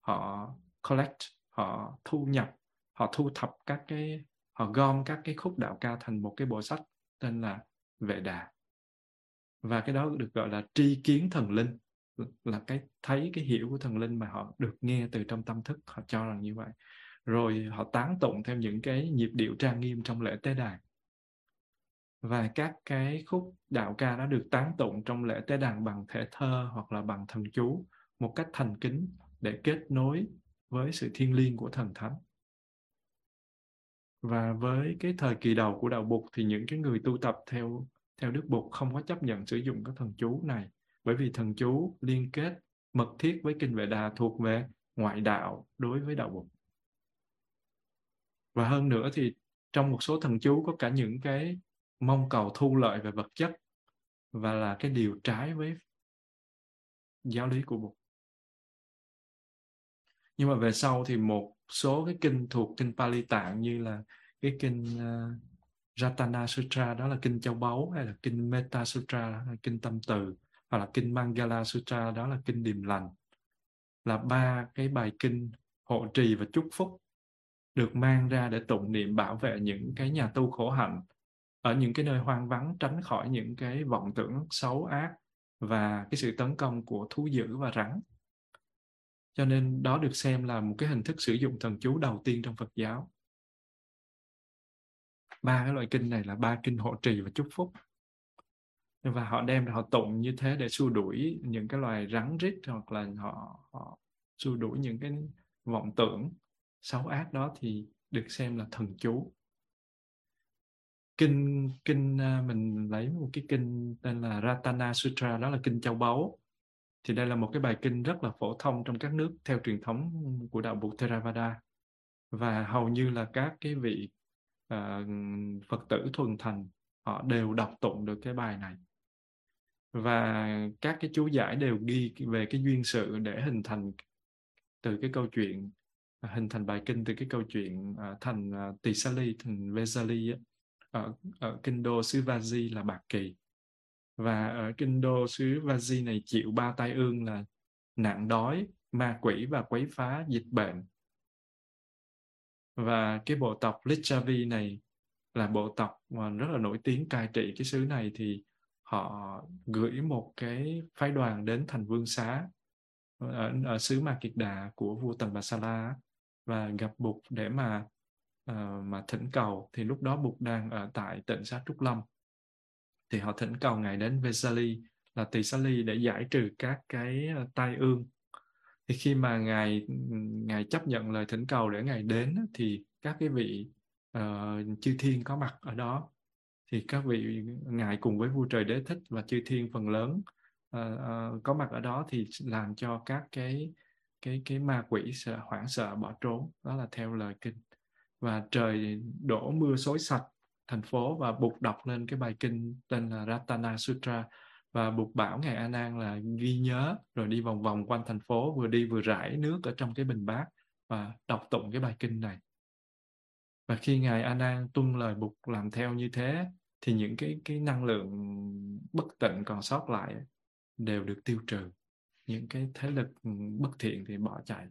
họ collect, họ thu nhập, họ thu thập các cái, họ gom các cái khúc đạo ca thành một cái bộ sách tên là vệ đà. Và cái đó được gọi là tri kiến thần linh là cái thấy cái hiểu của thần linh mà họ được nghe từ trong tâm thức, họ cho rằng như vậy. Rồi họ tán tụng theo những cái nhịp điệu trang nghiêm trong lễ tế đàn. Và các cái khúc đạo ca đã được tán tụng trong lễ tế đàn bằng thể thơ hoặc là bằng thần chú một cách thành kính để kết nối với sự thiêng liêng của thần thánh và với cái thời kỳ đầu của đạo Bụt thì những cái người tu tập theo theo Đức Bụt không có chấp nhận sử dụng các thần chú này bởi vì thần chú liên kết mật thiết với kinh Vệ Đà thuộc về ngoại đạo đối với đạo Bụt. Và hơn nữa thì trong một số thần chú có cả những cái mong cầu thu lợi về vật chất và là cái điều trái với giáo lý của Bụt. Nhưng mà về sau thì một số cái kinh thuộc kinh Pali Tạng như là cái kinh ờ, uh, Ratana Sutra đó là kinh châu báu hay là kinh Metta Sutra là kinh tâm từ hoặc là kinh Mangala Sutra đó là kinh điềm lành. Là ba cái bài kinh hộ trì và chúc phúc được mang ra để tụng niệm bảo vệ những cái nhà tu khổ hạnh ở những cái nơi hoang vắng tránh khỏi những cái vọng tưởng xấu ác và cái sự tấn công của thú dữ và rắn cho nên đó được xem là một cái hình thức sử dụng thần chú đầu tiên trong Phật giáo. Ba cái loại kinh này là ba kinh hộ trì và chúc phúc. Và họ đem, họ tụng như thế để xua đuổi những cái loài rắn rít hoặc là họ họ xua đuổi những cái vọng tưởng xấu ác đó thì được xem là thần chú. Kinh kinh à, mình lấy một cái kinh tên là Ratana Sutra, đó là kinh châu báu thì đây là một cái bài kinh rất là phổ thông trong các nước theo truyền thống của đạo Bụt Theravada. Và hầu như là các cái vị uh, Phật tử thuần thành họ đều đọc tụng được cái bài này. Và các cái chú giải đều ghi về cái duyên sự để hình thành từ cái câu chuyện hình thành bài kinh từ cái câu chuyện uh, thành uh, tỳ sa ly thành vesali ở, ở kinh đô xứ là bạc kỳ và ở kinh đô xứ Vaji này chịu ba tai ương là nạn đói ma quỷ và quấy phá dịch bệnh. Và cái bộ tộc Lichavi này là bộ tộc mà rất là nổi tiếng cai trị cái xứ này thì họ gửi một cái phái đoàn đến thành vương xá ở, ở xứ Ma Kiệt Đà của vua Tần Bà Sa La và gặp Bụt để mà uh, mà thỉnh cầu. Thì lúc đó Bụt đang ở tại tỉnh xá Trúc Lâm thì họ thỉnh cầu ngài đến Vesali là tỳ xá ly để giải trừ các cái ờ, tai ương. Thì khi mà ngài ngài chấp nhận lời thỉnh cầu để ngài đến thì các cái vị uh, chư thiên có mặt ở đó. Thì các vị ngài cùng với vua trời đế thích và chư thiên phần lớn uh, uh, có mặt ở đó thì làm cho các cái cái cái ma quỷ sợ hoảng sợ bỏ trốn. Đó là theo lời kinh. Và trời đổ mưa xối sạch thành phố và buộc đọc lên cái bài kinh tên là Ratana Sutra. Và buộc bảo ngài A Nan là ghi nhớ, rồi đi vòng vòng quanh thành phố, vừa đi vừa rải nước ở trong cái bình bát và đọc tụng cái bài kinh này. Và khi ngài A Nan tuân lời buộc làm theo như thế, thì những cái cái năng lượng bất tịnh còn sót lại đều được tiêu trừ. Những cái thế lực bất thiện thì bỏ chạy.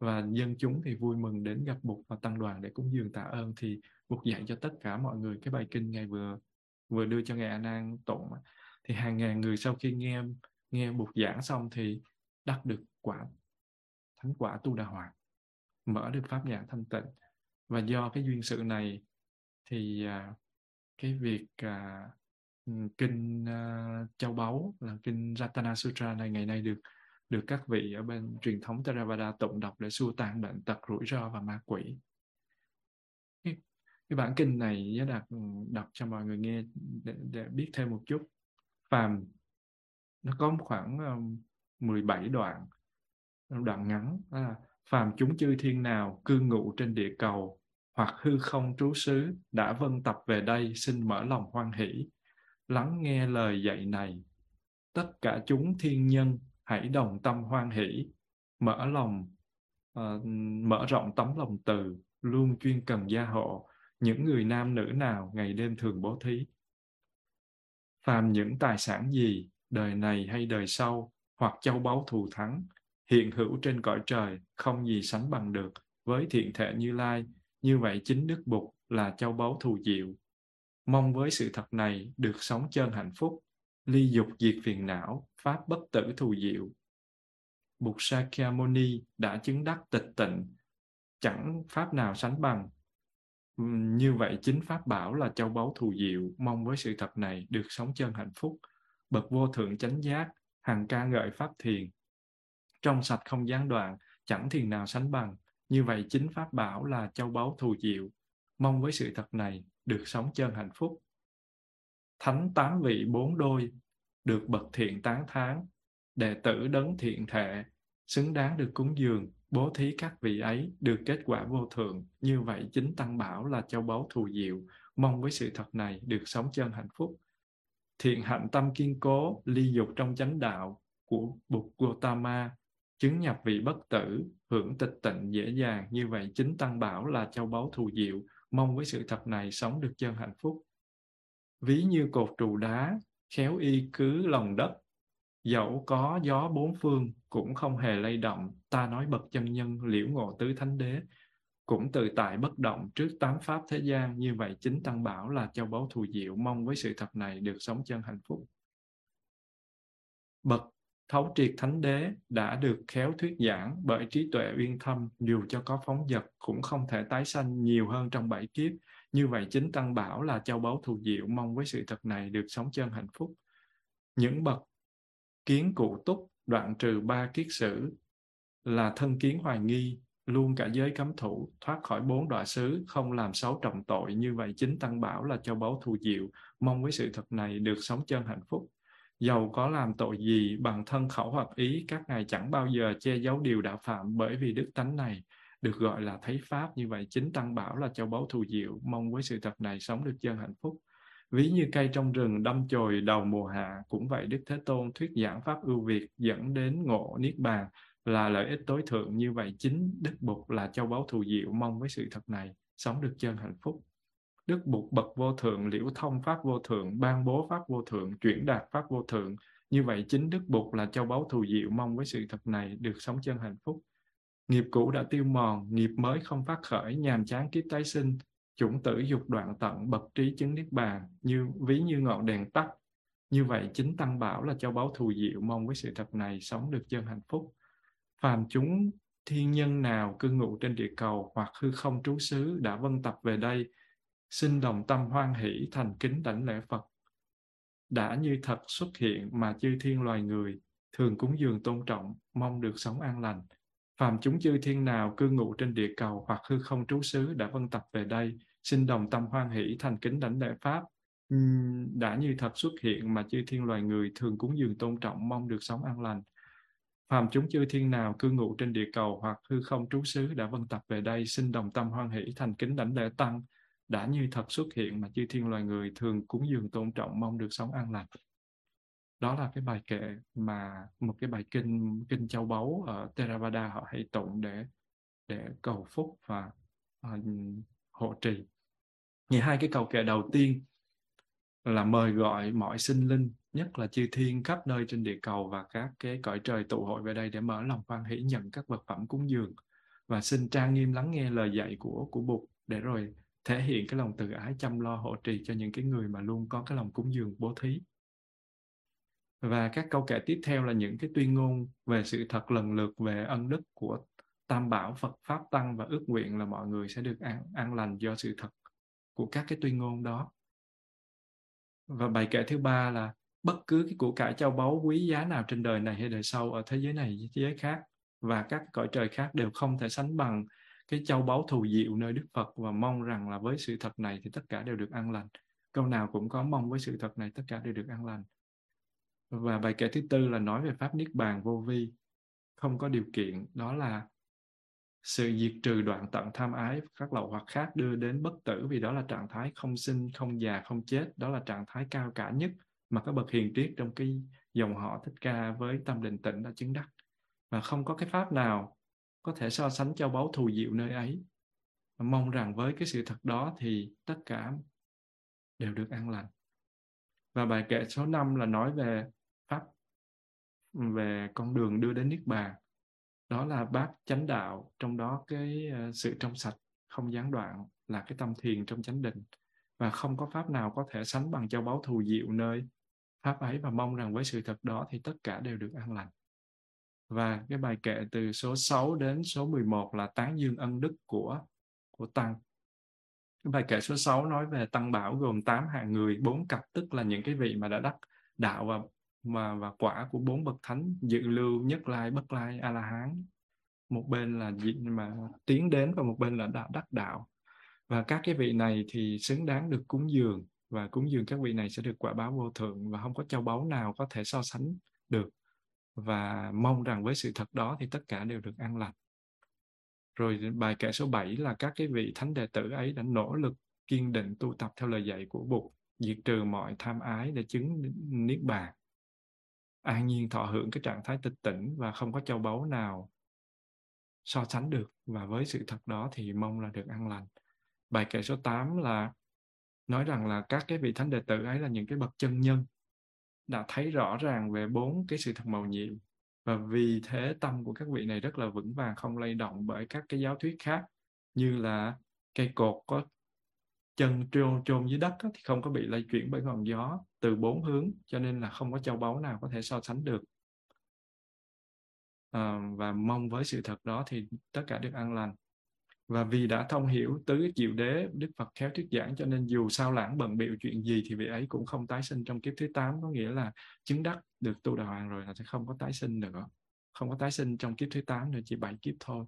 Và dân chúng thì vui mừng đến gặp Bụt và tăng đoàn để cúng dường tạ ơn. Thì Bụt dạy cho tất cả mọi người cái bài kinh ngài vừa vừa đưa cho ngài A Nan tụng. Thì hàng ngàn người sau khi nghe nghe Bụt giảng xong thì đắc được quả thánh quả tu đà hoàng mở được pháp nhãn thanh tịnh. Và do cái duyên sự này thì à, cái việc à, ừ, kinh à, châu báu là kinh Ratana Sutra này ngày nay được được các vị ở bên truyền thống Theravada tụng đọc để xua tan bệnh tật rủi ro và ma quỷ cái bản kinh này giá đạt ừ, đọc cho mọi người nghe để, để biết thêm một chút. Phàm nó có khoảng ờ, um, 17 đoạn ờ, đoạn ngắn. Đó là phàm chúng chư thiên nào cư ngụ trên địa cầu hoặc hư không trú xứ đã vân tập về đây xin mở lòng hoan hỷ lắng nghe lời dạy này. Tất cả chúng thiên nhân hãy đồng tâm hoan hỷ mở lòng uh, mở rộng tấm lòng từ luôn chuyên cần gia hộ những người nam nữ nào ngày đêm thường bố thí? Phàm những tài sản gì, đời này hay đời sau, hoặc châu báu thù thắng, hiện hữu trên cõi trời không gì sánh bằng được với thiện thể như lai, như vậy chính đức bụt là châu báu thù diệu. Mong với sự thật này được sống chân hạnh phúc, ly dục diệt phiền não, pháp bất tử thù diệu. Bụt Sakyamuni đã chứng đắc tịch tịnh, chẳng pháp nào sánh bằng như vậy chính pháp bảo là châu báu thù diệu, mong với sự thật này được sống chân hạnh phúc. Bậc vô thượng chánh giác hằng ca ngợi pháp thiền. Trong sạch không gián đoạn, chẳng thiền nào sánh bằng. Như vậy chính pháp bảo là châu báu thù diệu. Mong với sự thật này được sống chân hạnh phúc. Thánh tám vị bốn đôi, được bậc thiện tán thán. Đệ tử đấng thiện thệ xứng đáng được cúng dường bố thí các vị ấy được kết quả vô thường. Như vậy chính tăng bảo là châu báu thù diệu. Mong với sự thật này được sống chân hạnh phúc. Thiện hạnh tâm kiên cố, ly dục trong chánh đạo của Bụt Gotama, chứng nhập vị bất tử, hưởng tịch tịnh dễ dàng. Như vậy chính tăng bảo là châu báu thù diệu. Mong với sự thật này sống được chân hạnh phúc. Ví như cột trụ đá, khéo y cứ lòng đất dẫu có gió bốn phương, cũng không hề lay động. Ta nói bậc chân nhân, liễu ngộ tứ thánh đế. Cũng tự tại bất động trước tám pháp thế gian. Như vậy chính tăng bảo là châu báu thù diệu, mong với sự thật này được sống chân hạnh phúc. Bậc thấu triệt thánh đế đã được khéo thuyết giảng bởi trí tuệ uyên thâm. Dù cho có phóng dật cũng không thể tái sanh nhiều hơn trong bảy kiếp. Như vậy chính tăng bảo là châu báu thù diệu, mong với sự thật này được sống chân hạnh phúc. Những bậc kiến cụ túc đoạn trừ ba kiết sử, là thân kiến hoài nghi, luôn cả giới cấm thủ, thoát khỏi bốn đọa xứ, không làm xấu trọng tội. Như vậy chính tăng bảo là châu báu thù diệu, mong với sự thật này được sống chân hạnh phúc. Dầu có làm tội gì bằng thân khẩu hoặc ý, các ngài chẳng bao giờ che giấu điều đã phạm bởi vì đức tánh này được gọi là thấy pháp. Như vậy chính tăng bảo là châu báu thù diệu, mong với sự thật này sống được chân hạnh phúc ví như cây trong rừng đâm chồi đầu mùa hạ, cũng vậy đức thế tôn thuyết giảng pháp ưu việt dẫn đến ngộ niết bàn là lợi ích tối thượng. Như vậy chính đức bụt là châu báu thù diệu, mong với sự thật này, sống được chân hạnh phúc. Đức bụt bậc vô thượng, liễu thông pháp vô thượng, ban bố pháp vô thượng, chuyển đạt pháp vô thượng. Như vậy chính đức bụt là châu báu thù diệu, mong với sự thật này, được sống chân hạnh phúc. Nghiệp cũ đã tiêu mòn, nghiệp mới không phát khởi, nhàm chán kiếp tái sinh chủng tử dục đoạn tận bậc trí chứng niết bàn, như ví như ngọn đèn tắt. Như vậy, chính tăng bảo là châu báu thù diệu, mong với sự thật này sống được chân hạnh phúc. Phàm chúng thiên nhân nào cư ngụ trên địa cầu hoặc hư không trú xứ đã vân tập về đây, xin đồng tâm hoan hỷ thành kính đảnh lễ Phật. Đã như thật xuất hiện mà chư thiên loài người thường cúng dường tôn trọng, mong được sống an lành. Phàm chúng chư thiên nào cư ngụ trên địa cầu hoặc hư không trú xứ đã vân tập về đây xin đồng tâm hoan hỷ thành kính đảnh lễ pháp. Đã như thật xuất hiện mà chư thiên loài người thường cúng dường tôn trọng mong được sống an lành. Phàm chúng chư thiên nào cư ngụ trên địa cầu hoặc hư không trú xứ đã vân tập về đây xin đồng tâm hoan hỷ thành kính đảnh lễ tăng. Đã như thật xuất hiện mà chư thiên loài người thường cúng dường tôn trọng mong được sống an lành. Đó là cái bài kệ mà một cái bài kinh kinh châu báu ở Theravada họ hay tụng để để cầu phúc và uh, hộ trì. Thì hai cái cầu kệ đầu tiên là mời gọi mọi sinh linh, nhất là chư thiên khắp nơi trên địa cầu và các cái cõi trời tụ hội về đây để mở lòng hoan hỷ nhận các vật phẩm cúng dường. Và xin trang nghiêm lắng nghe lời dạy của của Bụt để rồi thể hiện cái lòng từ ái chăm lo hộ trì cho những cái người mà luôn có cái lòng cúng dường bố thí. Và các câu kệ tiếp theo là những cái tuyên ngôn về sự thật lần lượt về ân đức của tam bảo Phật pháp tăng và ước nguyện là mọi người sẽ được an, an lành do sự thật của các cái tuyên ngôn đó và bài kệ thứ ba là bất cứ cái của cải châu báu quý giá nào trên đời này hay đời sau ở thế giới này thế giới khác và các cõi trời khác đều không thể sánh bằng cái châu báu thù diệu nơi Đức Phật và mong rằng là với sự thật này thì tất cả đều được an lành. Câu nào cũng có mong với sự thật này tất cả đều được an lành. Và bài kệ thứ tư là nói về Pháp Niết Bàn vô vi, không có điều kiện, đó là sự diệt trừ đoạn tận tham ái các lậu hoặc khác đưa đến bất tử vì đó là trạng thái không sinh, không già, không chết, đó là trạng thái cao cả nhất mà các bậc hiền triết trong cái dòng họ thích ca với tâm định tĩnh đã chứng đắc. Và không có cái pháp nào có thể so sánh châu báu thù diệu nơi ấy. Mong rằng với cái sự thật đó thì tất cả đều được an lành. Và bài kệ số 5 là nói về pháp về con đường đưa đến niết bàn đó là bát chánh đạo, trong đó cái ờ, sự trong sạch, không gián đoạn, là cái tâm thiền trong chánh định. Và không có pháp nào có thể sánh bằng châu báu thù diệu nơi pháp ấy, và mong rằng với sự thật đó thì tất cả đều được an lành. Và cái bài kệ từ số 6 đến số 11 là tán dương ân đức của của tăng. Cái bài kệ số 6 nói về tăng bảo gồm 8 hạng người, bốn cặp tức là những cái vị mà đã đắc đạo và mà và quả của bốn bậc thánh dự lưu nhất lai bất lai a la hán một bên là gì mà tiến đến và một bên là đạo đắc đạo và các cái vị này thì xứng đáng được cúng dường và cúng dường các vị này sẽ được quả báo vô thượng và không có châu báu nào có thể so sánh được và mong rằng với sự thật đó thì tất cả đều được an lành. Rồi bài kệ số 7 là các cái vị thánh đệ tử ấy đã nỗ lực kiên định tu tập theo lời dạy của Bụt, diệt trừ mọi tham ái để chứng niết bàn. An nhiên thọ hưởng cái trạng thái tịch tỉnh và không có châu báu nào so sánh được và với sự thật đó thì mong là được an lành. Bài kệ số 8 là nói rằng là các cái vị thánh đệ tử ấy là những cái bậc chân nhân đã thấy rõ ràng về bốn cái sự thật màu nhiệm và vì thế tâm của các vị này rất là vững vàng, không lay động bởi các cái giáo thuyết khác như là cây cột có chân trôn trôn dưới đất thì không có bị lay chuyển bởi ngọn gió từ bốn hướng cho nên là không có châu báu nào có thể so sánh được. À, và mong với sự thật đó thì tất cả được an lành. Và vì đã thông hiểu tứ diệu đế đức phật khéo thuyết giảng cho nên dù sao lãng bận biểu chuyện gì thì vị ấy cũng không tái sinh trong kiếp thứ 8 có nghĩa là chứng đắc được tu đà hoàng rồi là sẽ không có tái sinh nữa. Không có tái sinh trong kiếp thứ 8 nữa chỉ bảy kiếp thôi.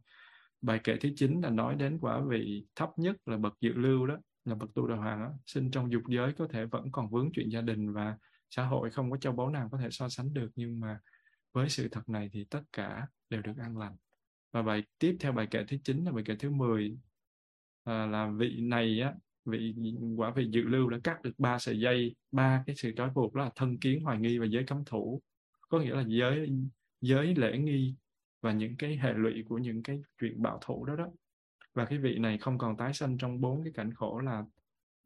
Bài kệ thứ 9 là nói đến quả vị thấp nhất là bậc dự lưu đó là bậc tu đà hoàng đó. sinh trong dục giới có thể vẫn còn vướng chuyện gia đình và xã hội không có châu báu nào có thể so sánh được. Nhưng mà với sự thật này thì tất cả đều được an lành. Và bài tiếp theo bài kệ thứ 9 là bài kệ thứ 10 à, là vị này á vị quả vị dự lưu đã cắt được ba sợi dây ba cái sự trói buộc đó là thân kiến hoài nghi và giới cấm thủ. Có nghĩa là giới giới lễ nghi và những cái hệ lụy của những cái chuyện bạo thủ đó đó và cái vị này không còn tái sanh trong bốn cái cảnh khổ là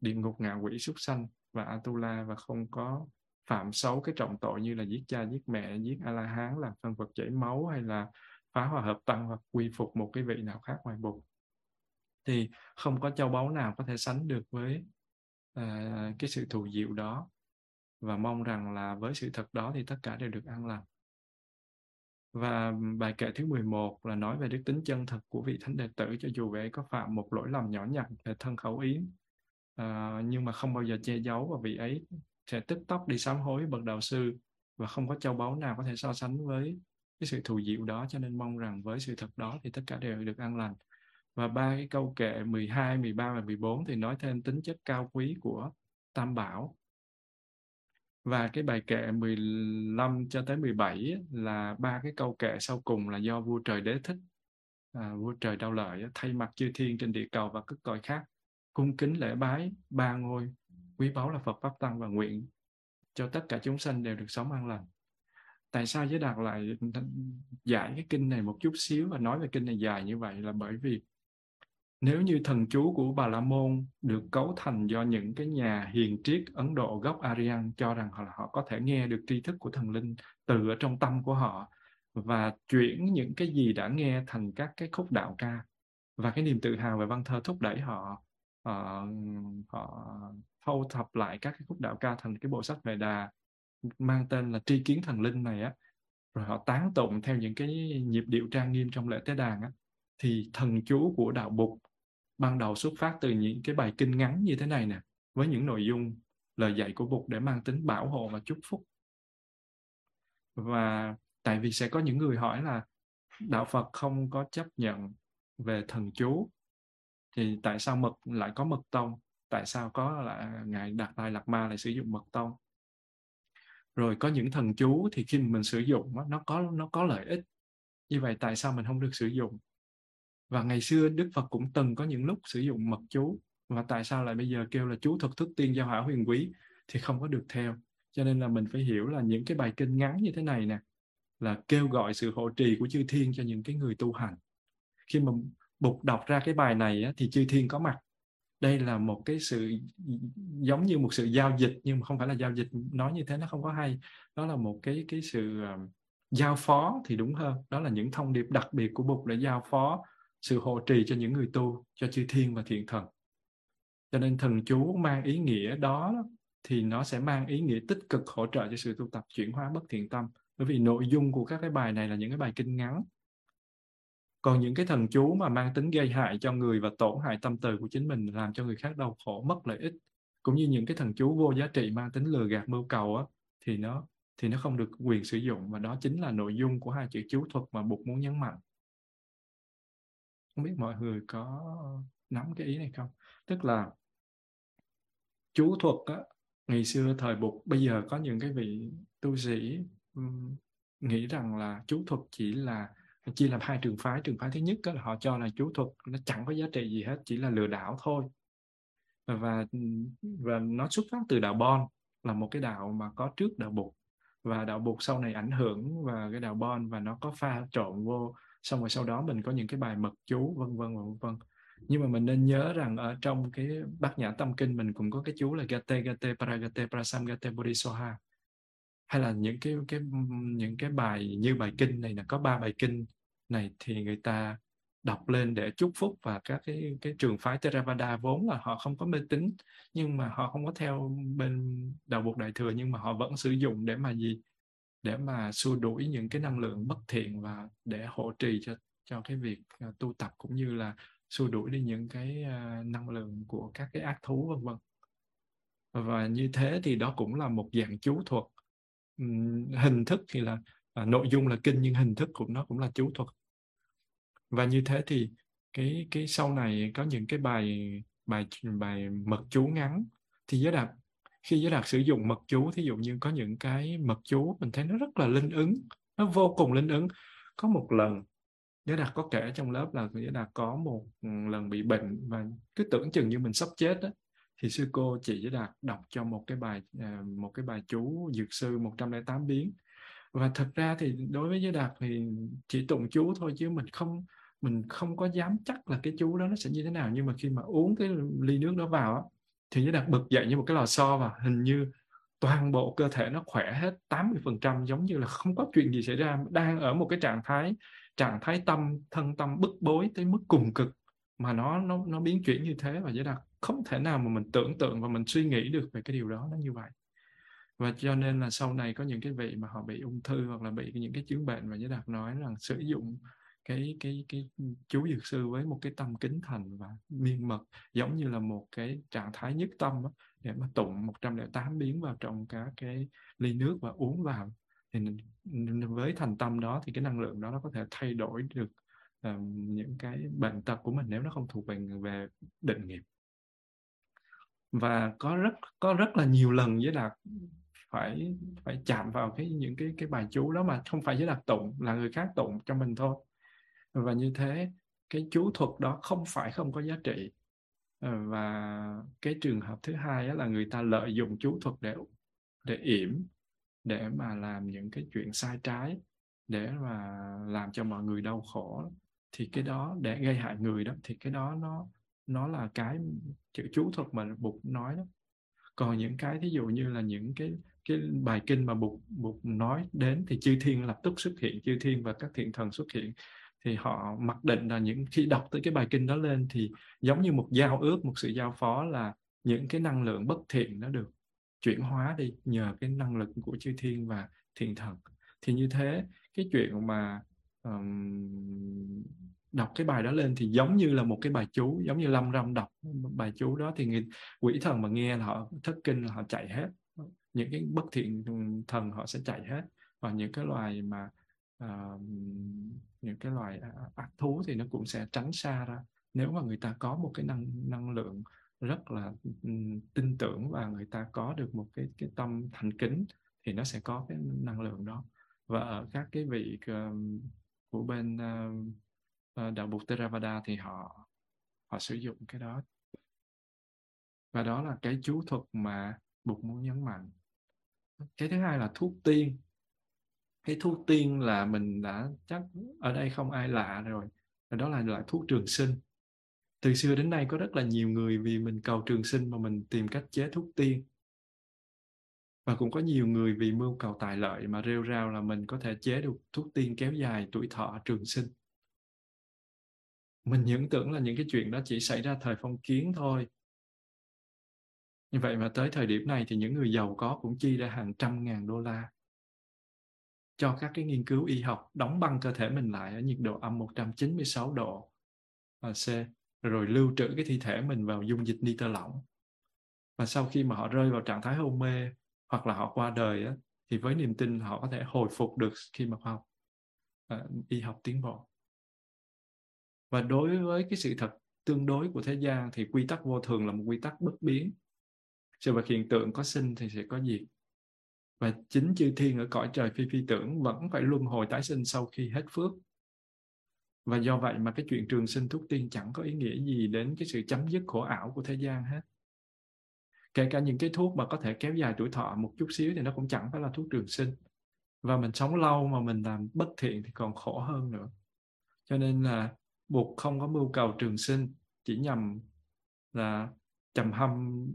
địa ngục ngạ quỷ súc sanh và atula. Và không có phạm xấu cái trọng tội như là giết cha giết mẹ giết a la hán làm phân vật chảy máu hay là phá hòa hợp tăng hoặc quy phục một cái vị nào khác ngoài bụt thì không có châu báu nào có thể sánh được với uh, cái sự thù diệu đó. Và mong rằng là với sự thật đó thì tất cả đều được an lành và bài kệ thứ 11 là nói về đức tính chân thật của vị thánh đệ tử cho dù vị có phạm một lỗi lầm nhỏ nhặt về thân khẩu ý uh, nhưng mà không bao giờ che giấu và vị ấy sẽ tức tốc đi sám hối bậc đạo sư và không có châu báu nào có thể so sánh với cái sự thù diệu đó. Cho nên mong rằng với sự thật đó thì tất cả đều được an lành. Và ba cái câu kệ 12, 13 và 14 thì nói thêm tính chất cao quý của Tam Bảo và cái bài kệ 15 cho tới 17 là ba cái câu kệ sau cùng là do vua trời đế thích. À, vua trời đau lợi thay mặt chư thiên trên địa cầu và các cõi khác cung kính lễ bái ba ngôi quý báu là Phật pháp tăng và nguyện cho tất cả chúng sanh đều được sống an lành. Tại sao giới đạt lại giải cái kinh này một chút xíu và nói về kinh này dài như vậy là bởi vì nếu như thần chú của Bà La Môn được cấu thành do những cái nhà hiền triết Ấn Độ gốc Aryan cho rằng họ, họ có thể nghe được tri thức của thần linh từ ở trong tâm của họ và chuyển những cái gì đã nghe thành các cái khúc đạo ca và cái niềm tự hào về văn thơ thúc đẩy họ ờ, họ, họ thâu thập lại các cái khúc đạo ca thành cái bộ sách về đà mang tên là tri kiến thần linh này á. Rồi họ tán tụng theo những cái nhịp điệu trang nghiêm trong lễ tế đàn á. Thì thần chú của đạo Bụt ban đầu xuất phát từ những cái bài kinh ngắn như thế này nè, với những nội dung, lời dạy của Bụt để mang tính bảo hộ và chúc phúc. Và tại vì sẽ có những người hỏi là đạo Phật không có chấp nhận về thần chú, thì tại sao mật lại có mật tông? Tại sao có là ngài đạt lai lạt ma lại sử dụng mật tông? Rồi có những thần chú thì khi mình sử dụng nó có nó có lợi ích. Như vậy tại sao mình không được sử dụng? Và ngày xưa Đức Phật cũng từng có những lúc sử dụng mật chú. Và tại sao lại bây giờ kêu là chú thuật thức tiên giao hảo huyền quý thì không có được theo. Cho nên là mình phải hiểu là những cái bài kinh ngắn như thế này nè là kêu gọi sự hộ trì của chư thiên cho những cái người tu hành. Khi mà bục đọc ra cái bài này á, thì chư thiên có mặt. Đây là một cái sự giống như một sự giao dịch nhưng mà không phải là giao dịch. Nói như thế nó không có hay. Đó là một cái cái sự uh, giao phó thì đúng hơn. Đó là những thông điệp đặc biệt của bục để giao phó sự hộ trì cho những người tu, cho chư thiên và thiện thần. Cho nên thần chú mang ý nghĩa đó thì nó sẽ mang ý nghĩa tích cực hỗ trợ cho sự tu tập chuyển hóa bất thiện tâm. Bởi vì nội dung của các cái bài này là những cái bài kinh ngắn. Còn những cái thần chú mà mang tính gây hại cho người và tổn hại tâm từ của chính mình làm cho người khác đau khổ, mất lợi ích, cũng như những cái thần chú vô giá trị mang tính lừa gạt, mưu cầu á, thì nó thì nó không được quyền sử dụng. Và đó chính là nội dung của hai chữ chú thuật mà Bụt muốn nhấn mạnh không biết mọi người có nắm cái ý này không? Tức là chú thuật á, ngày xưa thời bục bây giờ có những cái vị tu sĩ um, nghĩ rằng là chú thuật chỉ là chia làm hai trường phái. Trường phái thứ nhất là họ cho là chú thuật nó chẳng có giá trị gì hết chỉ là lừa đảo thôi. Và và nó xuất phát từ đạo Bon là một cái đạo mà có trước đạo bục và đạo bục sau này ảnh hưởng và cái đạo Bon và nó có pha trộn vô xong rồi sau đó mình có những cái bài mật chú, vân vân vân vân. Nhưng mà mình nên nhớ rằng ở trong cái bát nhã tâm kinh mình cũng có cái chú là gate gate, paragate, prasam, gate bodhisoha hay là những cái cái, những cái bài như bài kinh này là có ba bài kinh này thì người ta đọc lên để chúc phúc và các cái cái trường phái Theravada vốn là họ không có mê tín, nhưng mà họ không có theo bên đạo buộc đại thừa, nhưng mà họ vẫn sử dụng để mà gì? Để mà xua đuổi những cái năng lượng bất thiện và để hỗ trì cho cho cái việc uh, tu tập cũng như là xua đuổi đi những cái uh, năng lượng của các cái ác thú vân vân. Và như thế thì đó cũng là một dạng chú thuật. Uhm, hình thức thì là uh, nội dung là kinh nhưng hình thức của nó cũng là chú thuật. Và như thế thì cái cái sau này có những cái bài bài bài mật chú ngắn thì giới đạt khi giới đạt sử dụng mật chú thí dụ như có những cái mật chú mình thấy nó rất là linh ứng nó vô cùng linh ứng. Có một lần giới đạt có kể trong lớp là giới đạt có một ừ, lần bị bệnh và cứ tưởng chừng như mình sắp chết đó thì sư cô chị giới đạt đọc cho một cái bài à, một cái bài chú dược sư 108 biến. Và thật ra thì đối với giới đạt thì chỉ tụng chú thôi chứ mình không mình không có dám chắc là cái chú đó nó sẽ như thế nào. Nhưng mà khi mà uống cái ly nước đó vào á, thì giới đạt bực dậy như một cái lò xo và hình như toàn bộ cơ thể nó khỏe hết 80% giống như là không có chuyện gì xảy ra, đang ở một cái trạng thái trạng thái tâm, thân tâm bức bối tới mức cùng cực mà nó nó nó biến chuyển như thế và giới đạt không thể nào mà mình tưởng tượng và mình suy nghĩ được về cái điều đó, nó như vậy. Và cho nên là sau này có những cái vị mà họ bị ung thư hoặc là bị những cái chứng bệnh và giới đạt nói rằng sử dụng cái cái cái chú dược sư với một cái tâm kính thành và miên mật giống như là một cái trạng thái nhất tâm đó, để mà tụng 108 biến vào trong cả cái ly nước và uống vào. Thì với thành tâm đó thì cái năng lượng đó nó có thể thay đổi được um, những cái bệnh tật của mình nếu nó không thuộc về về định nghiệp. Và có rất có rất là nhiều lần với đạt phải phải chạm vào cái những cái cái bài chú đó mà không phải với đạt tụng là người khác tụng cho mình thôi và như thế, cái chú thuật đó không phải không có giá trị. Ờ, và cái trường hợp thứ hai là người ta lợi dụng chú thuật để để yểm, để mà làm những cái chuyện sai trái, để mà làm cho mọi người đau khổ. Thì cái đó, để gây hại người đó, thì cái đó nó nó là cái chữ chú thuật mà bụt nói đó. Còn những cái thí dụ như là những cái cái bài kinh mà bụt bụt nói đến thì chư thiên lập tức xuất hiện, chư thiên và các thiện thần xuất hiện thì họ mặc định là những khi đọc tới cái bài kinh đó lên thì giống như một giao ước một sự giao phó là những cái năng lượng bất thiện nó được chuyển hóa đi nhờ cái năng lực của chư thiên và thiện thần. Thì như thế cái chuyện mà um, đọc cái bài đó lên thì giống như là một cái bài chú giống như lâm râm đọc bài chú đó thì người, quỷ thần mà nghe là họ thất kinh là họ chạy hết. Những cái bất thiện thần họ sẽ chạy hết. Và những cái loài mà uh, những cái loài à, à, ác thú thì nó cũng sẽ tránh xa ra. Nếu mà người ta có một cái năng năng lượng rất là um, tin tưởng và người ta có được một cái cái tâm thành kính thì nó sẽ có cái năng lượng đó. Và ở các cái vị của bên uh, đạo Bụt Theravada thì họ họ sử dụng cái đó. Và đó là cái chú thuật mà Bụt muốn nhấn mạnh. Cái thứ hai là thuốc tiên cái thuốc tiên là mình đã chắc ở đây không ai lạ rồi, và đó là loại thuốc trường sinh. Từ xưa đến nay có rất là nhiều người vì mình cầu trường sinh mà mình tìm cách chế thuốc tiên. Và cũng có nhiều người vì mưu cầu tài lợi mà rêu rao là mình có thể chế được thuốc tiên kéo dài tuổi thọ trường sinh. Mình những tưởng là những cái chuyện đó chỉ xảy ra thời phong kiến thôi. Như vậy mà tới thời điểm này thì những người giàu có cũng chi ra hàng trăm ngàn đô la cho các cái nghiên cứu y học đóng băng cơ thể mình lại ở nhiệt độ âm 196 độ C rồi lưu trữ cái thi thể mình vào dung dịch nitơ lỏng. Và sau khi mà họ rơi vào trạng thái hôn mê hoặc là họ qua đời á, thì với niềm tin họ có thể hồi phục được khi mà khoa học à, y học tiến bộ. Và đối với cái sự thật tương đối của thế gian thì quy tắc vô thường là một quy tắc bất biến. Sự vật hiện tượng có sinh thì sẽ có diệt và chính chư thiên ở cõi trời phi phi tưởng vẫn phải luân hồi tái sinh sau khi hết phước. Và do vậy mà cái chuyện trường sinh thuốc tiên chẳng có ý nghĩa gì đến cái sự chấm dứt khổ ảo của thế gian hết. Kể cả những cái thuốc mà có thể kéo dài tuổi thọ một chút xíu thì nó cũng chẳng phải là thuốc trường sinh. Và mình sống lâu mà mình làm bất thiện thì còn khổ hơn nữa. Cho nên là buộc không có mưu cầu trường sinh chỉ nhằm là trầm hâm,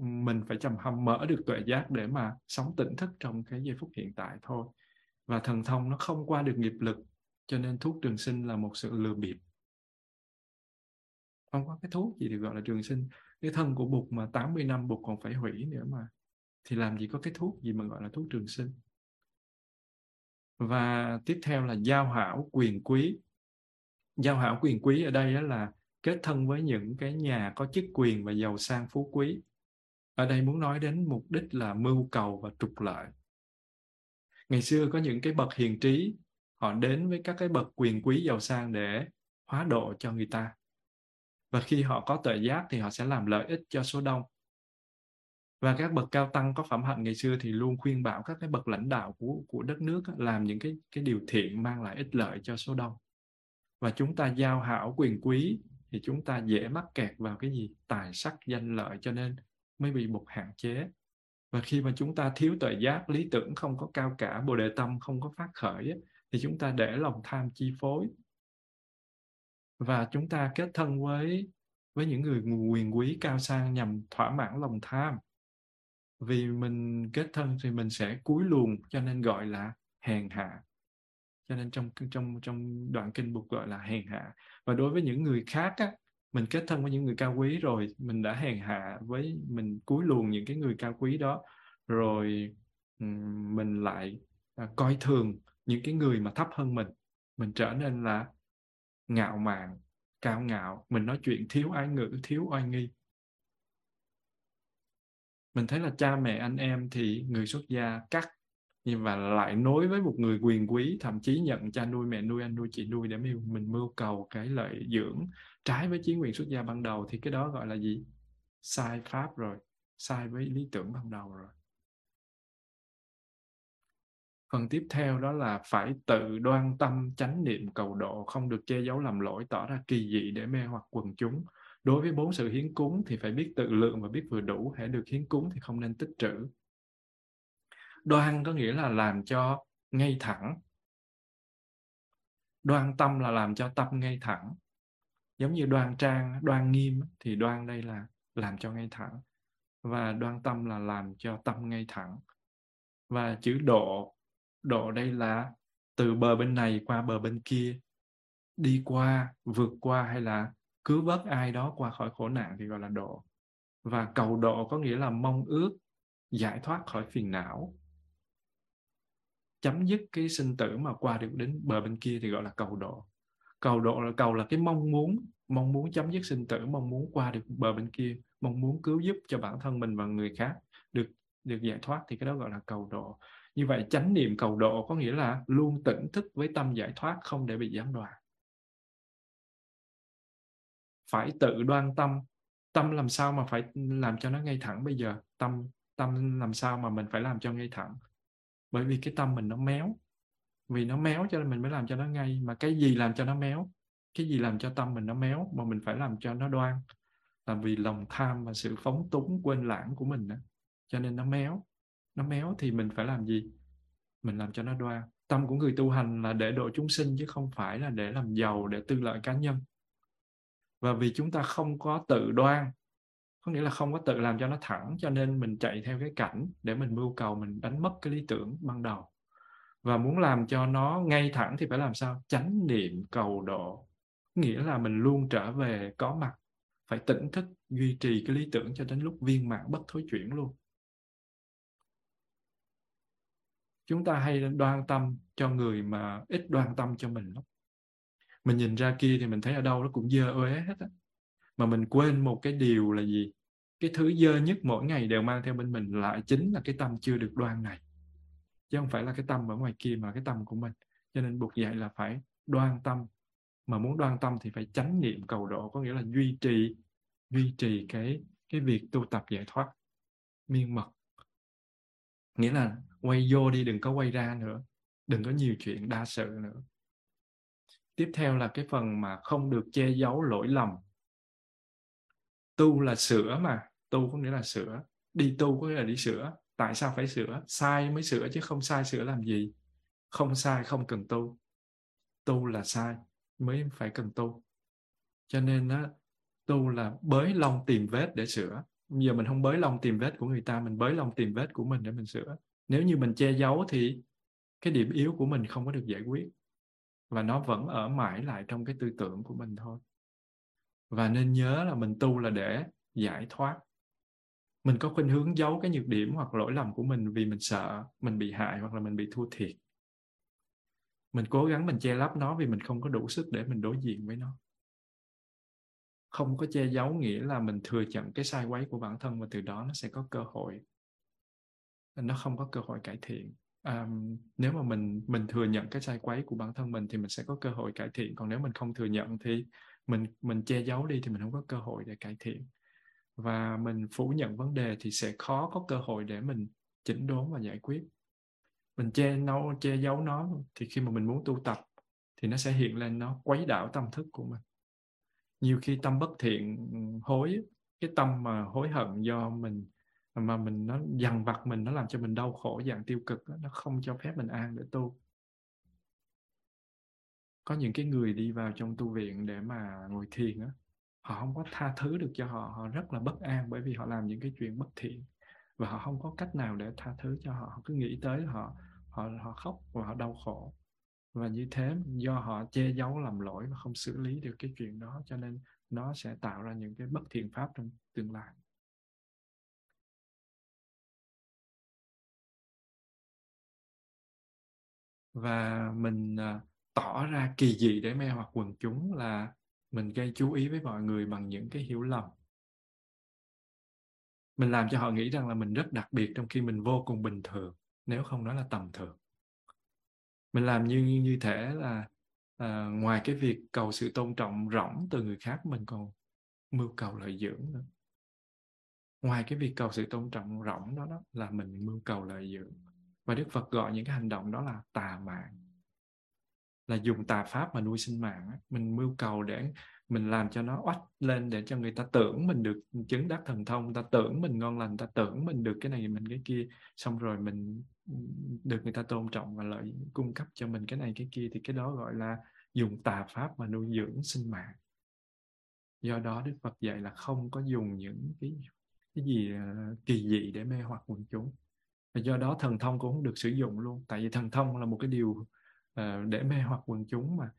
mình phải trầm hâm mở được tuệ giác để mà sống tỉnh thức trong cái giây phút hiện tại thôi. Và thần thông nó không qua được nghiệp lực, cho nên thuốc trường sinh là một sự lừa bịp. Không có cái thuốc gì được gọi là trường sinh. Cái thân của bụt mà 80 năm bụt còn phải hủy nữa mà. Thì làm gì có cái thuốc gì mà gọi là thuốc trường sinh. Và tiếp theo là giao hảo quyền quý. Giao hảo quyền quý ở đây là kết thân với những cái nhà có chức quyền và giàu sang phú quý. Ở đây muốn nói đến mục đích là mưu cầu và trục lợi. Ngày xưa có những cái bậc hiền trí, họ đến với các cái bậc quyền quý giàu sang để hóa độ cho người ta. Và khi họ có tội giác thì họ sẽ làm lợi ích cho số đông. Và các bậc cao tăng có phẩm hạnh ngày xưa thì luôn khuyên bảo các cái bậc lãnh đạo của của đất nước làm những cái cái điều thiện mang lại ích lợi cho số đông. Và chúng ta giao hảo quyền quý thì chúng ta dễ mắc kẹt vào cái gì? Tài sắc, danh lợi cho nên mới bị một hạn chế. Và khi mà chúng ta thiếu tuệ giác, lý tưởng, không có cao cả, bồ đề tâm không có phát khởi thì chúng ta để lòng tham chi phối. Và chúng ta kết thân với với những người quyền quý, cao sang, nhằm thỏa mãn lòng tham. Vì mình kết thân thì mình sẽ cúi luồng, cho nên gọi là hèn hạ cho nên trong trong trong đoạn kinh buộc gọi là hèn hạ. Và đối với những người khác á, mình kết thân với những người cao quý rồi mình đã hèn hạ với mình cúi luồng những cái người cao quý đó rồi mình lại à, coi thường những cái người mà thấp hơn mình mình trở nên là ngạo mạn cao ngạo mình nói chuyện thiếu ái ngữ thiếu oai nghi. Mình thấy là cha mẹ anh em thì người xuất gia cắt nhưng mà lại nối với một người quyền quý thậm chí nhận cha nuôi mẹ nuôi anh nuôi chị nuôi để mình, mình mưu cầu cái lợi dưỡng trái với chiến quyền xuất gia ban đầu thì cái đó gọi là gì? Sai pháp rồi sai với lý tưởng ban đầu rồi. Phần tiếp theo đó là phải tự đoan tâm chánh niệm cầu độ không được che giấu làm lỗi tỏ ra kỳ dị để mê hoặc quần chúng. Đối với bốn sự hiến cúng thì phải biết tự lượng và biết vừa đủ. Hãy được hiến cúng thì không nên tích trữ đoan có nghĩa là làm cho ngay thẳng. Đoan tâm là làm cho tâm ngay thẳng. Giống như đoan trang, đoan nghiêm thì đoan đây là làm cho ngay thẳng. Và đoan tâm là làm cho tâm ngay thẳng. Và chữ độ độ đây là từ bờ bên này qua bờ bên kia. Đi qua, vượt qua hay là cứu vớt ai đó qua khỏi khổ nạn thì gọi là độ. Và cầu độ có nghĩa là mong ước, giải thoát khỏi phiền não chấm dứt cái sinh tử mà qua được đến bờ bên kia thì gọi là cầu độ. Cầu độ là, cầu là cái mong muốn mong muốn chấm dứt sinh tử, mong muốn qua được bờ bên kia, mong muốn cứu giúp cho bản thân mình và người khác được được giải thoát thì cái đó gọi là cầu độ. Như vậy chánh niệm cầu độ có nghĩa là luôn tỉnh thức với tâm giải thoát, không để bị gián đoạn. Phải tự đoan tâm. Tâm làm sao mà phải làm cho nó ngay thẳng bây giờ? Tâm tâm làm sao mà mình phải làm cho ngay thẳng? Bởi vì cái tâm mình nó méo. Vì nó méo cho nên mình mới làm cho nó ngay. Mà cái gì làm cho nó méo? Cái gì làm cho tâm mình nó méo mà mình phải làm cho nó đoan? Là vì lòng tham và sự phóng túng quên lãng của mình đó. cho nên nó méo. Nó méo thì mình phải làm gì? Mình làm cho nó đoan. Tâm của người tu hành là để độ chúng sinh chứ không phải là để làm giàu, để tư lợi cá nhân. Và vì chúng ta không có tự đoan có nghĩa là không có tự làm cho nó thẳng, cho nên mình chạy theo cái cảnh để mình mưu cầu, mình đánh mất cái lý tưởng ban đầu. Và muốn làm cho nó ngay thẳng thì phải làm sao? Chánh niệm cầu độ. Nghĩa là mình luôn trở về có mặt, phải tỉnh thức, duy trì cái lý tưởng cho đến lúc viên mãn bất thối chuyển luôn. Chúng ta hay đoan tâm cho người mà ít đoan tâm cho mình lắm. Mình nhìn ra kia thì mình thấy ở đâu nó cũng dơ uế hết á mà mình quên một cái điều là gì? Cái thứ dơ nhất mỗi ngày đều mang theo bên mình lại chính là cái tâm chưa được đoan này. Chứ không phải là cái tâm ở ngoài kia mà cái tâm của mình. Cho nên buộc dạy là phải đoan tâm. Mà muốn đoan tâm thì phải chánh niệm cầu độ, có nghĩa là duy trì duy trì cái cái việc tu tập giải thoát miên mật. Nghĩa là quay vô đi, đừng có quay ra nữa. Đừng có nhiều chuyện đa sự nữa. Tiếp theo là cái phần mà không được che giấu lỗi lầm tu là sửa mà. Tu có nghĩa là sửa. Đi tu có nghĩa là đi sửa. Tại sao phải sửa? Sai mới sửa chứ không sai sửa làm gì? Không sai, không cần tu. Tu là sai mới phải cần tu. Cho nên á, tu là bới lông tìm vết để sửa. Bây giờ mình không bới lông tìm vết của người ta, mình bới lông tìm vết của mình để mình sửa. Nếu như mình che giấu thì cái điểm yếu của mình không có được giải quyết. Và nó vẫn ở mãi lại trong cái tư tưởng của mình thôi và nên nhớ là mình tu là để giải thoát. Mình có khuynh hướng giấu cái nhược điểm hoặc lỗi lầm của mình vì mình sợ mình bị hại hoặc là mình bị thua thiệt. Mình cố gắng mình che lấp nó vì mình không có đủ sức để mình đối diện với nó. Không có che giấu nghĩa là mình thừa nhận cái sai quấy của bản thân và từ đó nó sẽ có cơ hội. Nó không có cơ hội cải thiện. À, nếu mà mình mình thừa nhận cái sai quấy của bản thân mình thì mình sẽ có cơ hội cải thiện. Còn nếu mình không thừa nhận thì mình mình che giấu đi thì mình không có cơ hội để cải thiện. Và mình phủ nhận vấn đề thì sẽ khó có cơ hội để mình chỉnh đốn và giải quyết. Mình che nâu che giấu nó thì khi mà mình muốn tu tập thì nó sẽ hiện lên nó quấy đảo tâm thức của mình. Nhiều khi tâm bất thiện ừ, hối cái tâm mà hối hận do mình mà mình nó dằn vặt mình nó làm cho mình đau khổ dạng tiêu cực đó, nó không cho phép mình an để tu có những cái người đi vào trong tu viện để mà ngồi thiền á, họ không có tha thứ được cho họ họ rất là bất an bởi vì họ làm những cái chuyện bất thiện. Và họ không có cách nào để tha thứ cho họ họ cứ nghĩ tới họ họ họ khóc và họ đau khổ. Và như thế do họ che giấu làm lỗi và không xử lý được cái chuyện đó, cho nên nó sẽ tạo ra những cái bất thiện pháp trong tương lai. Và mình à, tỏ ra kỳ dị để mê hoặc quần chúng là mình gây chú ý với mọi người bằng những cái hiểu lầm. Mình làm cho họ nghĩ rằng là mình rất đặc biệt trong khi mình vô cùng bình thường nếu không nói là tầm thường. Mình làm như như thể là à, ngoài cái việc cầu sự tôn trọng rỗng từ người khác mình còn mưu cầu lợi dưỡng nữa. Ngoài cái việc cầu sự tôn trọng rỗng đó, đó là mình mưu cầu lợi dưỡng. Và đức phật gọi những cái hành động đó là tà mạng là dùng tà pháp mà nuôi sinh mạng mình mưu cầu để mình làm cho nó oách lên để cho người ta tưởng mình được chứng đắc thần thông, người ta tưởng mình ngon lành ta tưởng mình được cái này mình cái kia. Xong rồi mình được người ta tôn trọng và lợi cung cấp cho mình cái này cái kia thì cái đó gọi là dùng tà pháp mà nuôi dưỡng sinh mạng. Do đó đức phật dạy là không có dùng những cái cái gì à, kỳ dị để mê hoặc quần chúng. Và do đó thần thông cũng không được sử dụng luôn. Tại vì thần thông là một cái điều uh, để mê hoặc quần chúng mà.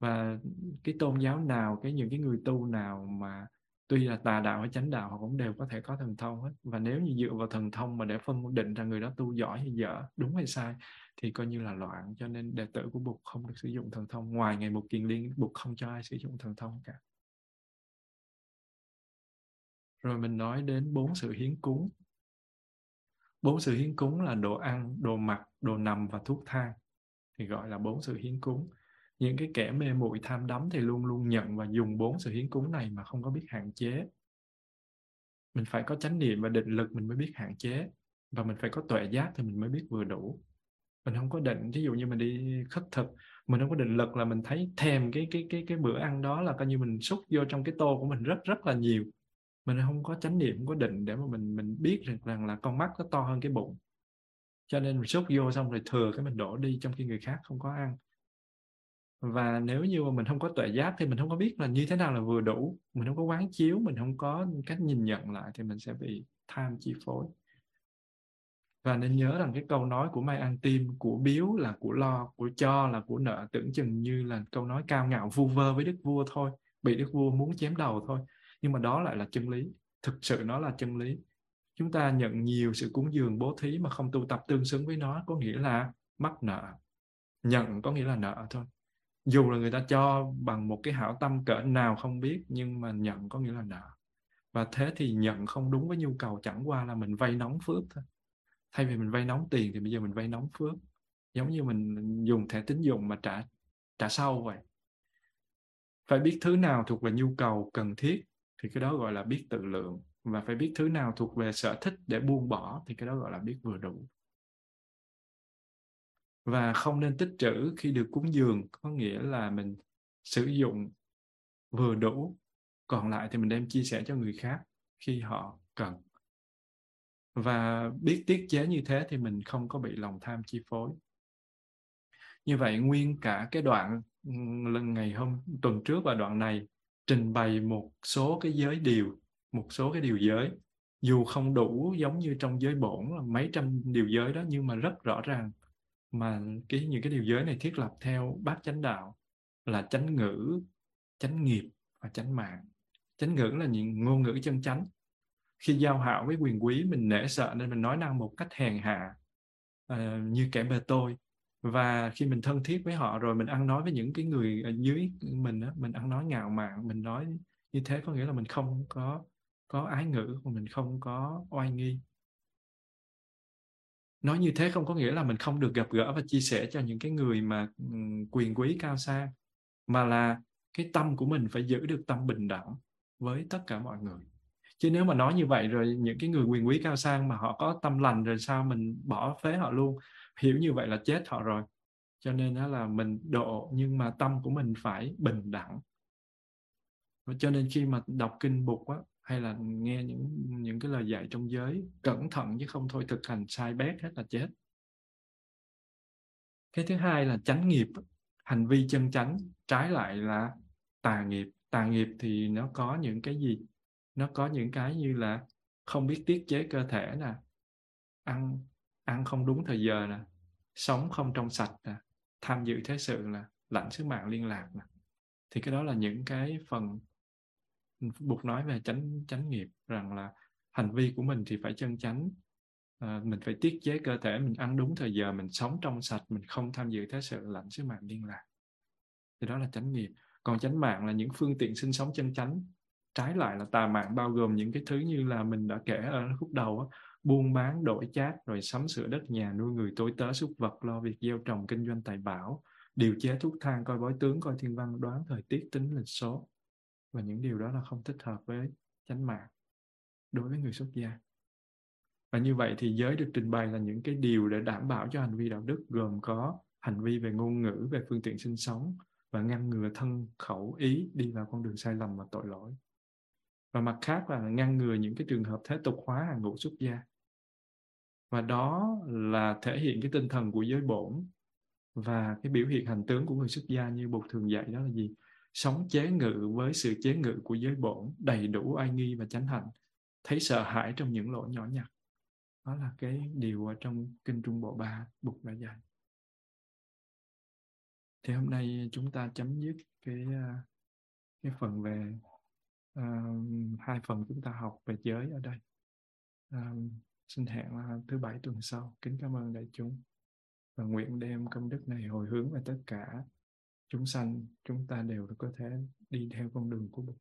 Và cái tôn giáo nào cái những cái người tu nào mà tuy là tà đạo hay chánh đạo họ cũng đều có thể có thần thông hết. Và nếu như dựa vào thần thông mà để phân định ra người đó tu giỏi hay dở đúng hay sai thì coi như là loạn. Cho nên đệ tử của Bụt không được sử dụng thần thông. Ngoài ngày một kiền liên Bụt không cho ai sử dụng thần thông cả. Rồi mình nói đến bốn sự hiến cúng. Bốn sự hiến cúng là đồ ăn đồ mặc đồ nằm và thuốc thang thì gọi là bốn sự hiến cúng. Những cái kẻ mê muội tham đắm thì luôn luôn nhận và dùng bốn sự hiến cúng này mà không có biết hạn chế. Mình phải có chánh niệm và định lực mình mới biết hạn chế. Và mình phải có tuệ giác thì mình mới biết vừa đủ. Mình không có định ví dụ như mình đi khất thực mình không có định lực là mình thấy thèm cái cái cái cái bữa ăn đó là coi như mình xúc vô trong cái tô của mình rất rất là nhiều. Mình không có chánh niệm không có định để mà mình mình biết rằng, rằng là con mắt nó to hơn cái bụng cho nên mình sốt vô xong rồi thừa cái mình đổ đi trong khi người khác không có ăn. Và nếu như mà mình không có tuệ giác thì mình không có biết là như thế nào là vừa đủ. Mình không có quán chiếu, mình không có cách nhìn nhận lại thì mình sẽ bị tham chi phối. Và nên nhớ rằng cái câu nói của Mai ăn Tim, của biếu là của lo, của cho là của nợ tưởng chừng như là câu nói cao ngạo vu vơ với đức vua thôi, bị đức vua muốn chém đầu thôi. Nhưng mà đó lại là chân lý. Thực sự nó là chân lý chúng ta nhận nhiều sự cúng dường bố thí mà không tu tập tương xứng với nó, có nghĩa là mắc nợ. Nhận có nghĩa là nợ thôi. Dù là người ta cho bằng một cái hảo tâm cỡ nào không biết, nhưng mà nhận có nghĩa là nợ. Và thế thì nhận không đúng với nhu cầu chẳng qua là mình vay nóng phước thôi. Thay vì mình vay nóng tiền thì bây giờ mình vay nóng phước. Giống như mình dùng thẻ tín dụng mà trả trả sau vậy. Phải biết thứ nào thuộc về nhu cầu cần thiết thì cái đó gọi là biết tự lượng và phải biết thứ nào thuộc về sở thích để buông bỏ, thì cái đó gọi là biết vừa đủ. Và không nên tích trữ khi được cúng dường, có nghĩa là mình sử dụng vừa đủ. Còn lại thì mình đem chia sẻ cho người khác khi họ cần. Và biết tiết chế như thế thì mình không có bị lòng tham chi phối. Như vậy, nguyên cả cái đoạn ừ, lần ngày hôm, tuần trước và đoạn này, trình bày một số cái giới điều một số cái điều giới. Dù không đủ giống như trong giới bổn là mấy trăm điều giới đó nhưng mà rất rõ ràng mà cái những cái điều giới này thiết lập theo bát chánh đạo là chánh ngữ chánh nghiệp và chánh mạng. Chánh ngữ là những ngôn ngữ chân chánh. Khi giao hảo với quyền quý mình nể sợ nên mình nói năng một cách hèn hạ uh, như kẻ bề tôi. Và khi mình thân thiết với họ rồi mình ăn nói với những cái người ở dưới mình đó mình ăn nói ngạo mạn mình nói như thế có nghĩa là mình không có có ái ngữ và mình không có oai nghi. Nói như thế không có nghĩa là mình không được gặp gỡ và chia sẻ cho những cái người mà quyền quý cao sang mà là cái tâm của mình phải giữ được tâm bình đẳng với tất cả mọi người. Chứ nếu mà nói như vậy rồi những cái người quyền quý cao sang mà họ có tâm lành rồi sao mình bỏ phế họ luôn hiểu như vậy là chết họ rồi. Cho nên đó là mình độ nhưng mà tâm của mình phải bình đẳng. Cho nên khi mà đọc kinh bục á, hay là nghe những những cái lời dạy trong giới? Cẩn thận chứ không thôi thực hành sai bét hết là chết. Cái thứ hai là chánh nghiệp. Hành vi chân chánh, trái lại là tà nghiệp. Tà nghiệp thì nó có những cái gì? Nó có những cái như là không biết tiết chế cơ thể nè, ăn ăn không đúng thời giờ nè, sống không trong sạch nè, tham dự thế sự là lãnh sứ mạng liên lạc nè. Thì cái đó là những cái phần buộc nói về chánh chánh nghiệp rằng là hành vi của mình thì phải chân chánh. À, mình phải tiết chế cơ thể mình ăn đúng thời giờ mình sống trong sạch mình không tham dự thế sự lãnh sứ mạng liên lạc. Thì đó là chánh nghiệp. Còn chánh mạng là những phương tiện sinh sống chân chánh. Trái lại là tà mạng bao gồm những cái thứ như là mình đã kể ở khúc đầu á, buôn bán đổi chát rồi sắm sửa đất nhà nuôi người tối tớ súc vật lo việc gieo trồng kinh doanh tài bảo điều chế thuốc thang coi bói tướng coi thiên văn đoán thời tiết tính lịch số và những điều đó là không thích hợp với chánh mạng đối với người xuất gia. Và như vậy thì giới được trình bày là những cái điều để đảm bảo cho hành vi đạo đức gồm có hành vi về ngôn ngữ, về phương tiện sinh sống và ngăn ngừa thân khẩu ý đi vào con đường sai lầm và tội lỗi. Và mặt khác là ngăn ngừa những cái trường hợp thế tục hóa hàng ngũ xuất gia. Và đó là thể hiện cái tinh thần của giới bổn và cái biểu hiện hành tướng của người xuất gia như bục thường dạy đó là gì? Sống chế ngự với sự chế ngự của giới bổn đầy đủ ai nghi và chánh hạnh. Thấy sợ hãi trong những lỗi nhỏ nhặt. Đó là cái điều ở trong kinh trung bộ ba bục đã dạy thì hôm nay chúng ta chấm dứt cái à, cái phần về uh, hai phần chúng ta học về giới ở đây. Um, xin hẹn là thứ bảy tuần sau. Kính cảm ơn đại chúng. Và nguyện đem công đức này hồi hướng về tất cả chúng sanh chúng ta đều có thể đi theo con đường của Bụt.